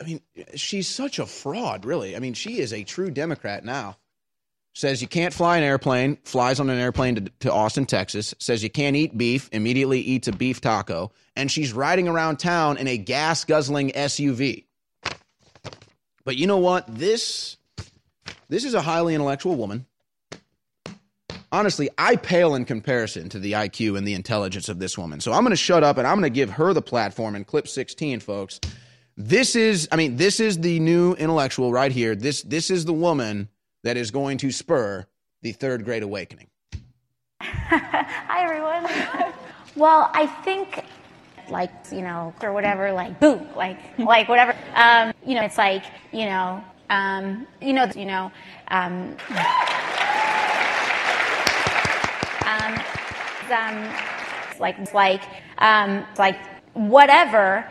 I mean, she's such a fraud, really. I mean, she is a true Democrat now says you can't fly an airplane, flies on an airplane to, to, Austin, Texas, says you can't eat beef, immediately eats a beef taco, and she's riding around town in a gas guzzling SUV. But you know what? This this is a highly intellectual woman. Honestly, I pale in comparison to the IQ and the intelligence of this woman. So I'm going to shut up and I'm going to give her the platform in clip 16, folks. This is I mean, this is the new intellectual right here. This this is the woman that is going to spur the third great awakening? (laughs) Hi, everyone. well, I think like you know or whatever like boo like like whatever um you know it's like you know um you know you know um um, um like like um like whatever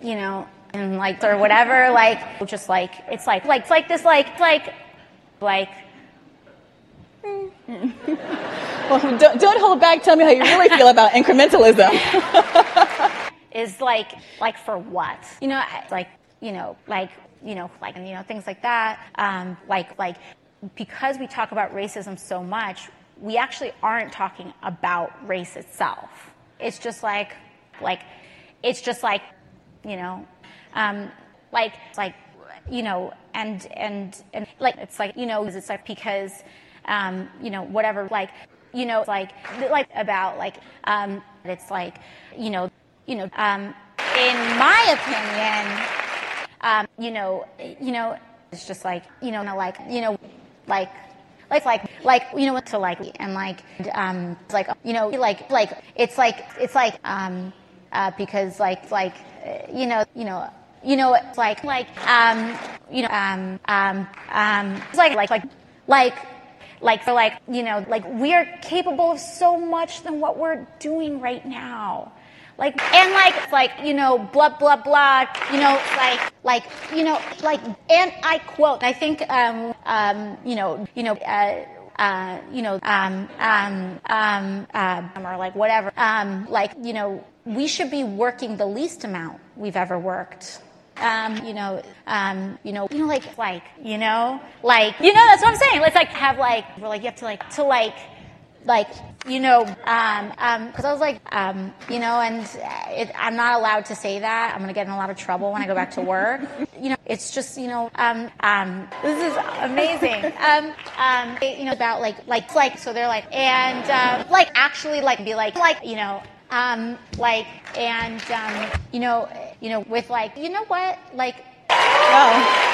you know and like or whatever like just like it's like like it's like this like like like (laughs) well don't, don't hold back. Tell me how you really feel about incrementalism. (laughs) Is like like for what? You know like you know like you know like you know things like that. Um, like like because we talk about racism so much we actually aren't talking about race itself. It's just like like it's just like you know um, like, like, you know, and, and, and like, it's like, you know, it's like because, um, you know, whatever, like, you know, like, like about like, um, it's like, you know, you know, um, in my opinion, um, you know, you know, it's just like, you know, like, you know, like, like like like you know what to like and like um like you know like like it's like it's like um uh because like like you know you know you know, it's like, like, um, you know, um, um, um, it's like, like, like, like, like, for like, you know, like we're capable of so much than what we're doing right now. Like, and like, like, you know, blah, blah, blah, you know, like, like, you know, like, and I quote, I think, um, um, you know, you know, uh, uh, you know, um, um, um, uh, or like whatever, um, like, you know, we should be working the least amount we've ever worked um, you know, um, you know, you know, like, like, you know, like, you know, that's what I'm saying. Let's like have like, we're like, you have to like, to like, like, you know, um, um, cause I was like, um, you know, and it, I'm not allowed to say that. I'm going to get in a lot of trouble when I go back to work. You know, it's just, you know, um, um, this is amazing. Um, um, you know, about like, like, like, so they're like, and, uh, like, actually, like, be like, like, you know, um, like, and, um, you know, you know, with like, you know what, like, oh.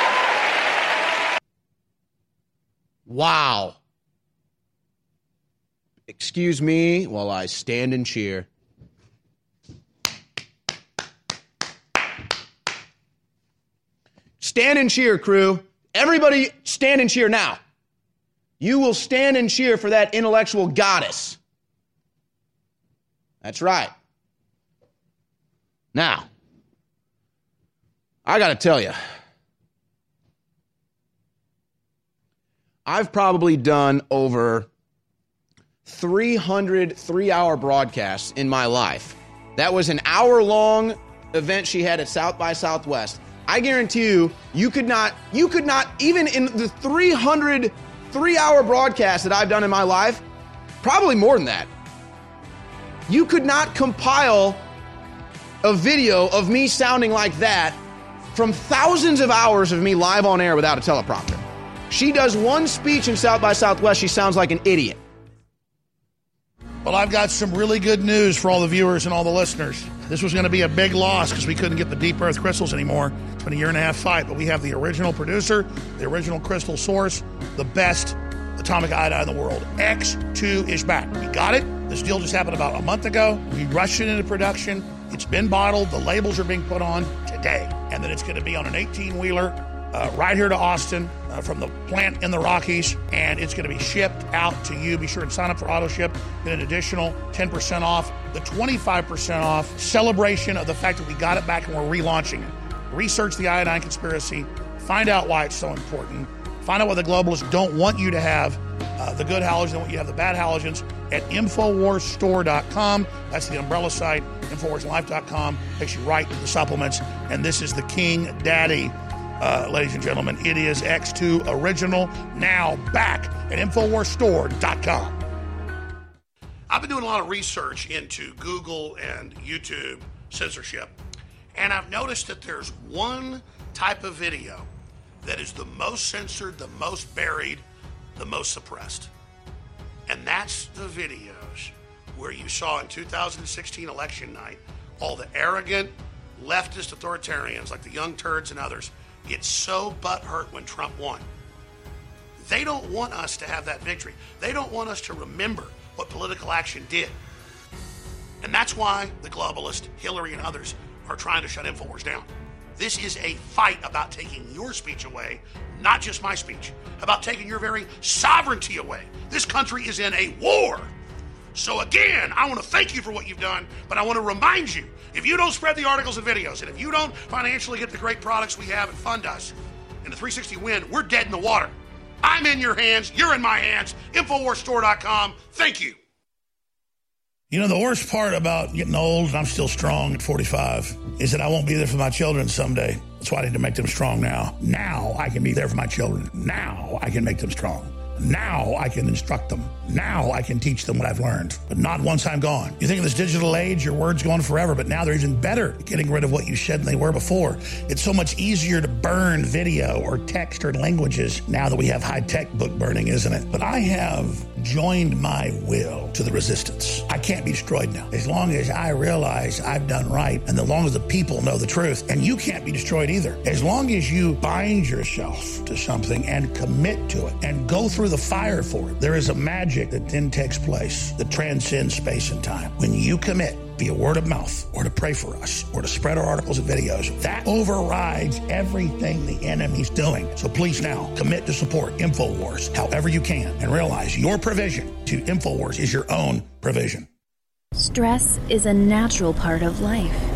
Wow. Excuse me while I stand and cheer. Stand and cheer, crew. Everybody stand and cheer now. You will stand and cheer for that intellectual goddess. That's right. Now, I got to tell you, I've probably done over 300 three hour broadcasts in my life. That was an hour long event she had at South by Southwest. I guarantee you, you could not, you could not, even in the 300 three hour broadcasts that I've done in my life, probably more than that, you could not compile a video of me sounding like that from thousands of hours of me live on air without a teleprompter. She does one speech in South by Southwest, she sounds like an idiot. Well, I've got some really good news for all the viewers and all the listeners. This was going to be a big loss because we couldn't get the deep earth crystals anymore. It's been a year and a half fight, but we have the original producer, the original crystal source, the best atomic iodine in the world. X2 is back. We got it. This deal just happened about a month ago. We rushed it into production. It's been bottled. The labels are being put on today. And then it's going to be on an 18 wheeler uh, right here to Austin uh, from the plant in the Rockies, and it's going to be shipped out to you. Be sure and sign up for auto ship. Get an additional 10% off, the 25% off celebration of the fact that we got it back and we're relaunching it. Research the iodine conspiracy, find out why it's so important, find out what the globalists don't want you to have. Uh, the good halogens, they want you to have the bad halogens at InfoWarsStore.com. That's the umbrella site. InfoWarsLife.com takes you right to the supplements. And this is the King Daddy uh, ladies and gentlemen. It is X2 Original, now back at InfoWarsStore.com. I've been doing a lot of research into Google and YouTube censorship, and I've noticed that there's one type of video that is the most censored, the most buried, the most suppressed. And that's the videos where you saw in 2016 election night all the arrogant leftist authoritarians like the Young Turds and others get so butthurt when Trump won. They don't want us to have that victory. They don't want us to remember what political action did. And that's why the globalist, Hillary, and others are trying to shut InfoWars down. This is a fight about taking your speech away, not just my speech, about taking your very sovereignty away. This country is in a war. So, again, I want to thank you for what you've done, but I want to remind you if you don't spread the articles and videos, and if you don't financially get the great products we have and fund us in the 360 win, we're dead in the water. I'm in your hands, you're in my hands. InfoWarsStore.com. Thank you. You know, the worst part about getting old, and I'm still strong at 45, is that I won't be there for my children someday. That's why I need to make them strong now. Now I can be there for my children. Now I can make them strong. Now I can instruct them. Now I can teach them what I've learned, but not once I'm gone. You think in this digital age, your words go on forever, but now they're even better at getting rid of what you said than they were before. It's so much easier to burn video or text or languages now that we have high tech book burning, isn't it? But I have joined my will to the resistance. I can't be destroyed now. As long as I realize I've done right, and as long as the people know the truth, and you can't be destroyed either. As long as you bind yourself to something and commit to it and go through the fire for it, there is a magic that then takes place that transcends space and time. When you commit, via word of mouth or to pray for us or to spread our articles and videos. That overrides everything the enemy's doing. So please now commit to support InfoWars however you can and realize your provision to InfoWars is your own provision. Stress is a natural part of life.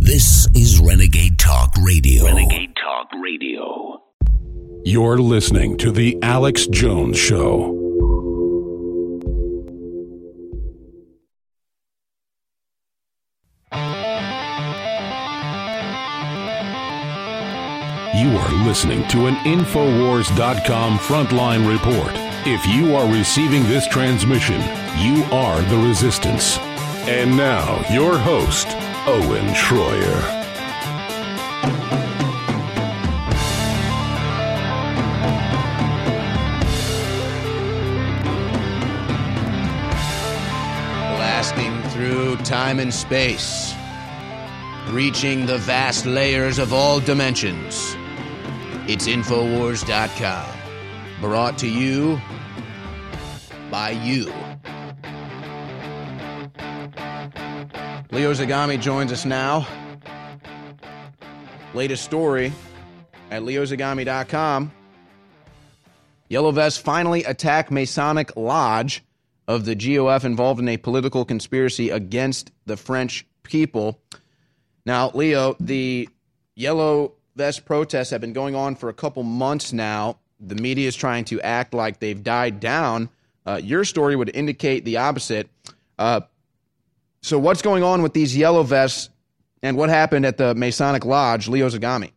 This is Renegade Talk Radio. Renegade Talk Radio. You're listening to The Alex Jones Show. You are listening to an Infowars.com frontline report. If you are receiving this transmission, you are the resistance. And now, your host, Owen. Blasting through time and space, reaching the vast layers of all dimensions. It's Infowars.com. Brought to you by you. Leo Zagami joins us now. Latest story at leozagami.com. Yellow Vests finally attack Masonic Lodge of the GOF involved in a political conspiracy against the French people. Now, Leo, the Yellow Vest protests have been going on for a couple months now. The media is trying to act like they've died down. Uh, your story would indicate the opposite. Uh, so, what's going on with these Yellow Vests and what happened at the Masonic Lodge, Leo Zagami?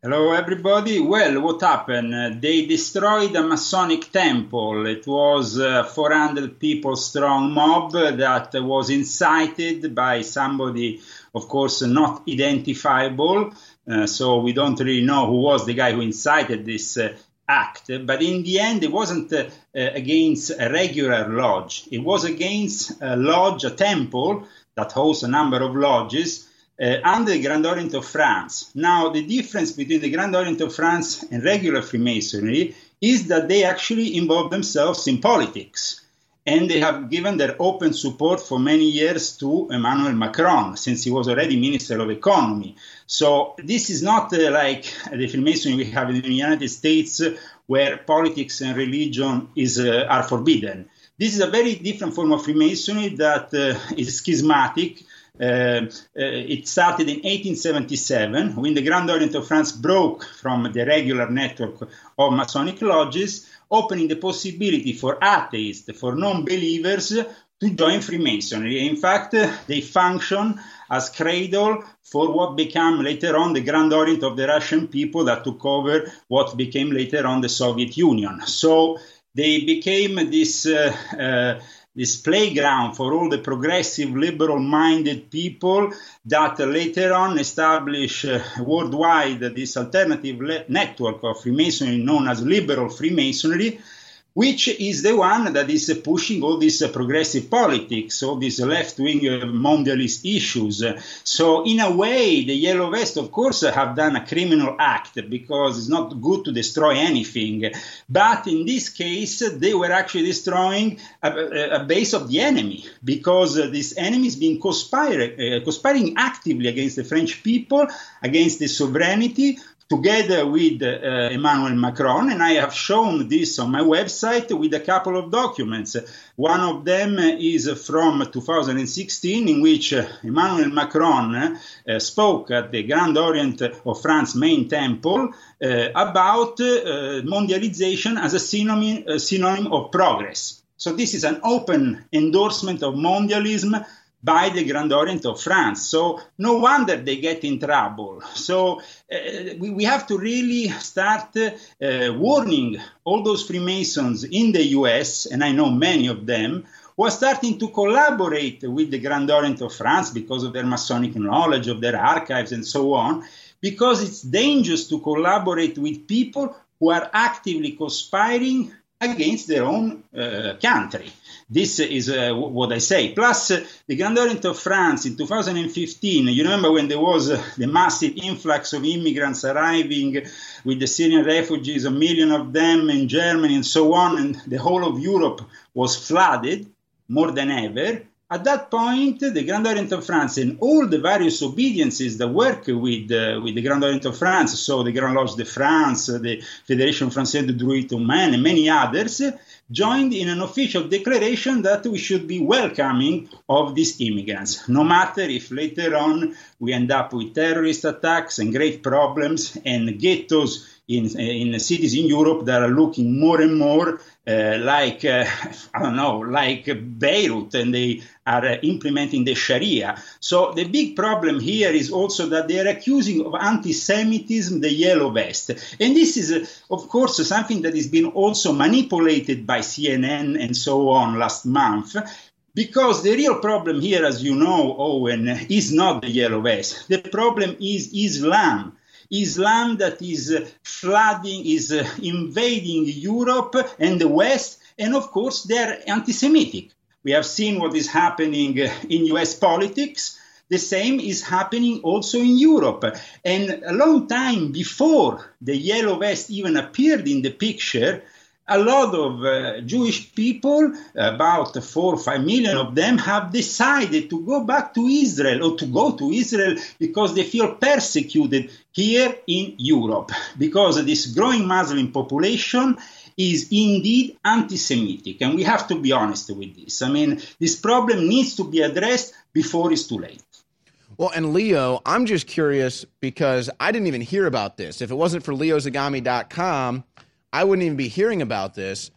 Hello, everybody. Well, what happened? They destroyed a Masonic temple. It was a 400 people strong mob that was incited by somebody, of course, not identifiable. Uh, so we don't really know who was the guy who incited this uh, act. But in the end, it wasn't uh, against a regular lodge. It was against a lodge, a temple that hosts a number of lodges uh, under the Grand Orient of France. Now, the difference between the Grand Orient of France and regular Freemasonry is that they actually involve themselves in politics. And they have given their open support for many years to Emmanuel Macron, since he was already Minister of Economy. So, this is not uh, like the Freemasonry we have in the United States, uh, where politics and religion is, uh, are forbidden. This is a very different form of Freemasonry that uh, is schismatic uh, uh, it started in 1877 when the Grand Orient of France broke from the regular network of Masonic lodges, opening the possibility for atheists, for non believers, to join Freemasonry. In fact, they function as cradle for what became later on the Grand Orient of the Russian people that took over what became later on the Soviet Union. So they became this. Uh, uh, this playground for all the progressive, liberal minded people that later on establish uh, worldwide this alternative le- network of Freemasonry known as liberal Freemasonry, which is the one that is pushing all this uh, progressive politics, all these left wing uh, mondialist issues. So, in a way, the Yellow Vest, of course, have done a criminal act because it's not good to destroy anything. But in this case, they were actually destroying a, a base of the enemy because this enemy is being conspiring, uh, conspiring actively against the French people, against the sovereignty together with uh, Emmanuel Macron, and I have shown this on my website with a couple of documents. One of them is from 2016, in which Emmanuel Macron uh, spoke at the Grand Orient of France main temple uh, about uh, mondialization as a synonym, a synonym of progress. So, this is an open endorsement of mondialism by the Grand Orient of France. So no wonder they get in trouble. So uh, we, we, have to really start uh, warning all those Freemasons in the US, and I know many of them, who are starting to collaborate with the Grand Orient of France because of their Masonic knowledge, of their archives, and so on, because it's dangerous to collaborate with people who are actively conspiring against their own uh, country. This is uh, what I say. Plus, uh, the Grand Orient of France in 2015, you remember when there was uh, the massive influx of immigrants arriving with the Syrian refugees, a million of them in Germany and so on, and the whole of Europe was flooded more than ever. At that point, the Grand Orient of France and all the various obediences that work with, uh, with the Grand Orient of France, so the Grand Lodge de France, the Fédération Française de Droits Humains, and many others, joined in an official declaration that we should be welcoming of these immigrants, no matter if later on we end up with terrorist attacks and great problems and ghettos in in cities in Europe that are looking more and more uh, like uh, (laughs) I don't know, like Beirut, and they are uh, implementing the Sharia. So the big problem here is also that they are accusing of anti-Semitism the yellow vest, and this is, uh, of course, something that has been also manipulated by CNN and so on last month. Because the real problem here, as you know, Owen, is not the yellow vest. The problem is Islam. Islam that is uh, flooding, is uh, invading Europe and the West, and of course they're anti-Semitic. We have seen what is happening uh, in US politics. The same is happening also in Europe. And a long time before the Yellow Vest even appeared in the picture, a lot of uh, Jewish people, about four or five million of them, have decided to go back to Israel or to go to Israel because they feel persecuted here in Europe because this growing Muslim population is indeed anti Semitic. And we have to be honest with this. I mean, this problem needs to be addressed before it's too late. Well, and Leo, I'm just curious because I didn't even hear about this. If it wasn't for leozagami.com, I wouldn't even be hearing about this.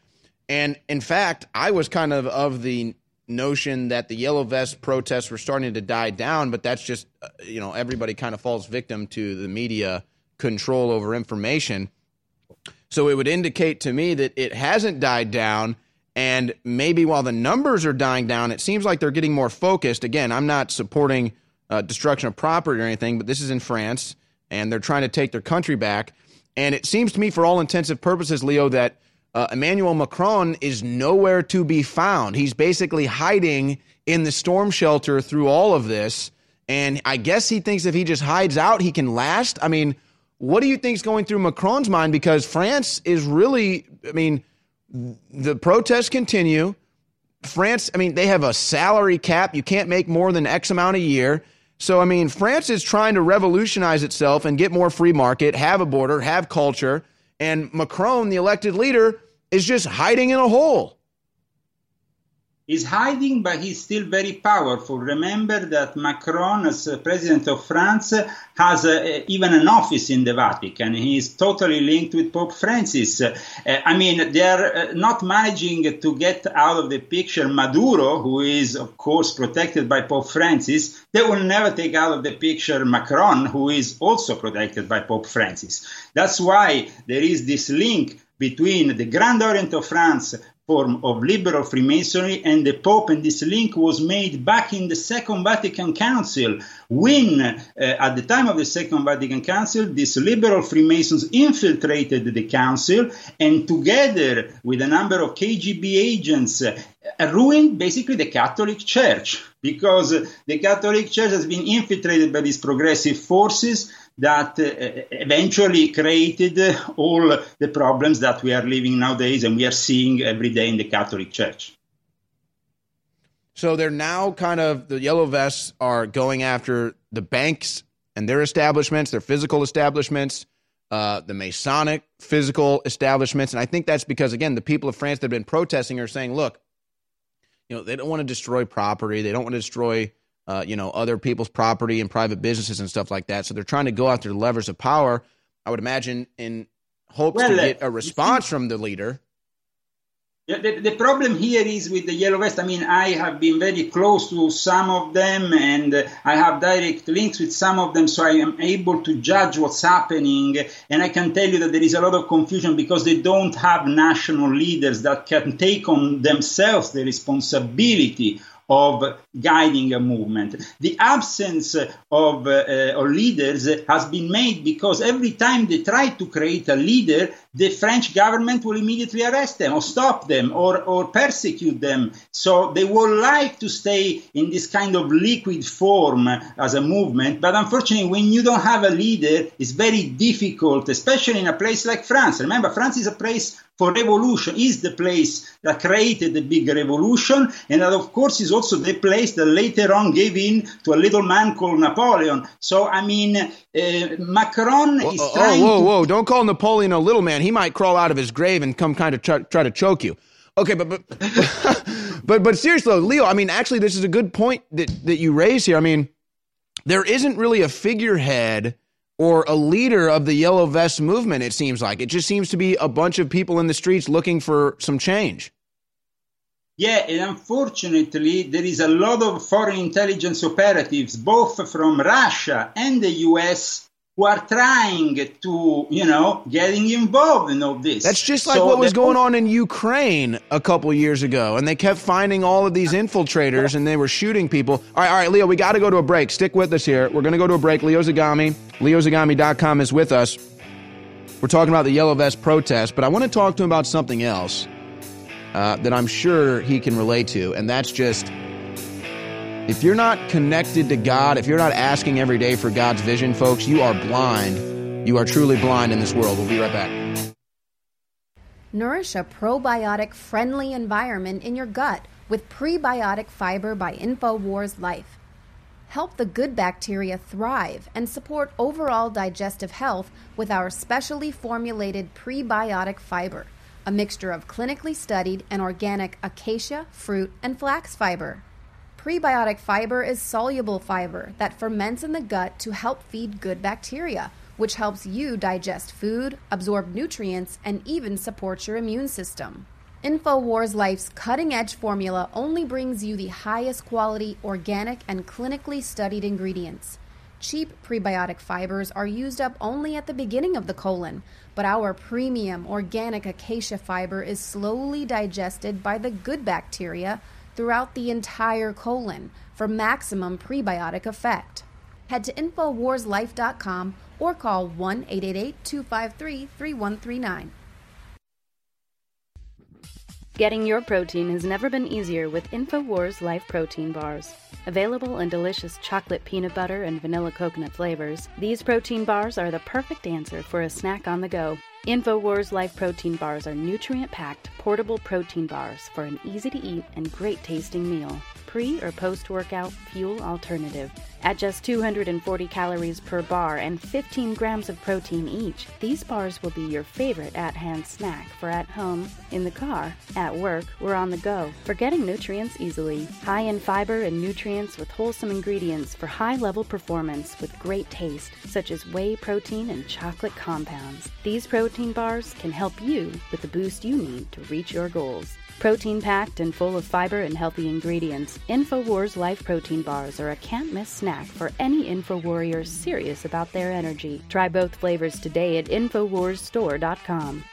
And in fact, I was kind of of the notion that the yellow vest protests were starting to die down, but that's just, uh, you know, everybody kind of falls victim to the media control over information. So it would indicate to me that it hasn't died down. And maybe while the numbers are dying down, it seems like they're getting more focused. Again, I'm not supporting uh, destruction of property or anything, but this is in France, and they're trying to take their country back. And it seems to me, for all intensive purposes, Leo, that uh, Emmanuel Macron is nowhere to be found. He's basically hiding in the storm shelter through all of this. And I guess he thinks if he just hides out, he can last. I mean, what do you think is going through Macron's mind? Because France is really, I mean, the protests continue. France, I mean, they have a salary cap. You can't make more than X amount a year. So, I mean, France is trying to revolutionize itself and get more free market, have a border, have culture. And Macron, the elected leader, is just hiding in a hole. He's hiding, but he's still very powerful. Remember that Macron, as president of France, has uh, even an office in the Vatican. He is totally linked with Pope Francis. Uh, I mean, they're uh, not managing to get out of the picture Maduro, who is, of course, protected by Pope Francis. They will never take out of the picture Macron, who is also protected by Pope Francis. That's why there is this link between the Grand Orient of France, form of liberal Freemasonry and the Pope, and this link was made back in the Second Vatican Council, when, uh, at the time of the Second Vatican Council, these liberal Freemasons infiltrated the council and, together with a number of KGB agents, uh, ruined basically the Catholic Church because the Catholic Church has been infiltrated by these progressive forces that uh, eventually created all the problems that we are living nowadays and we are seeing every day in the Catholic Church. So they're now kind of the yellow vests are going after the banks and their establishments, their physical establishments, uh, the Masonic physical establishments, and I think that's because again the people of France that have been protesting are saying, look, you know, they don't want to destroy property, they don't want to destroy uh, you know, other people's property and private businesses and stuff like that. So they're trying to go after the levers of power. I would imagine in hopes well, to get a response from the leader. Yeah, the, the, problem here is with the Yellow Vest. I mean, I have been very close to some of them and I have direct links with some of them, so I am able to judge what's happening. And I can tell you that there is a lot of confusion because they don't have national leaders that can take on themselves the responsibility of guiding a movement. The absence of, uh, of leaders has been made because every time they try to create a leader, the French government will immediately arrest them or stop them or, or persecute them. So they would like to stay in this kind of liquid form as a movement. But unfortunately, when you don't have a leader, it's very difficult, especially in a place like France. Remember, France is a place for revolution, is the place that created the big revolution, and that, of course, is also the place that later on gave in to a little man called Napoleon. So, I mean, uh, Macron whoa, is oh, trying. whoa, to... whoa! Don't call Napoleon a little man. He might crawl out of his grave and come kind of try, try to choke you. Okay, but but (laughs) but but seriously, though, Leo. I mean, actually, this is a good point that that you raise here. I mean, there isn't really a figurehead or a leader of the yellow vest movement, it seems like. It just seems to be a bunch of people in the streets looking for some change. Yeah, and unfortunately, there is a lot of foreign intelligence operatives, both from Russia and the US, who are trying to, you know, getting involved in all this. That's just like So what was going on in Ukraine a couple years ago, and they kept finding all of these infiltrators, and they were shooting people. All right, all right, Leo, we got to go to a break. Stick with us here. We're going to go to a break. Leo Zagami, leozagami.com is with us. We're talking about the Yellow Vest protest, but I want to talk to him about something else uh, that I'm sure he can relate to, and that's just if you're not connected to God, if you're not asking every day for God's vision, folks, you are blind. You are truly blind in this world. We'll be right back. Nourish a probiotic friendly environment in your gut with prebiotic fiber by InfoWars Life. Help the good bacteria thrive and support overall digestive health with our specially formulated prebiotic fiber, a mixture of clinically studied and organic acacia, fruit, and flax fiber. Prebiotic fiber is soluble fiber that ferments in the gut to help feed good bacteria, which helps you digest food, absorb nutrients, and even support your immune system. InfoWars Life's cutting edge formula only brings you the highest quality, organic, and clinically studied ingredients. Cheap prebiotic fibers are used up only at the beginning of the colon, but our premium organic acacia fiber is slowly digested by the good bacteria throughout the entire colon for maximum prebiotic effect. Head to InfoWarsLife.com or call 1 888 253 3139. Getting your protein has never been easier with InfoWars Life Protein Bars. Available in delicious chocolate peanut butter and vanilla coconut flavors, these protein bars are the perfect answer for a snack on the go. InfoWars Life Protein Bars are nutrient packed, portable protein bars for an easy to eat and great tasting meal. Pre or post workout fuel alternative. At just 240 calories per bar and 15 grams of protein each, these bars will be your favorite at hand snack for at home, in the car, at work, or on the go. For getting nutrients easily. High in fiber and nutrients with wholesome ingredients for high level performance with great taste, such as whey protein and chocolate compounds. These protein bars can help you with the boost you need to reach your goals. Protein packed and full of fiber and healthy ingredients, InfoWars Life Protein Bars are a can't miss snack for any InfoWarrior serious about their energy. Try both flavors today at InfoWarsStore.com.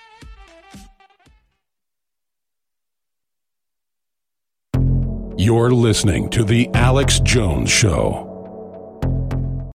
You're listening to The Alex Jones Show.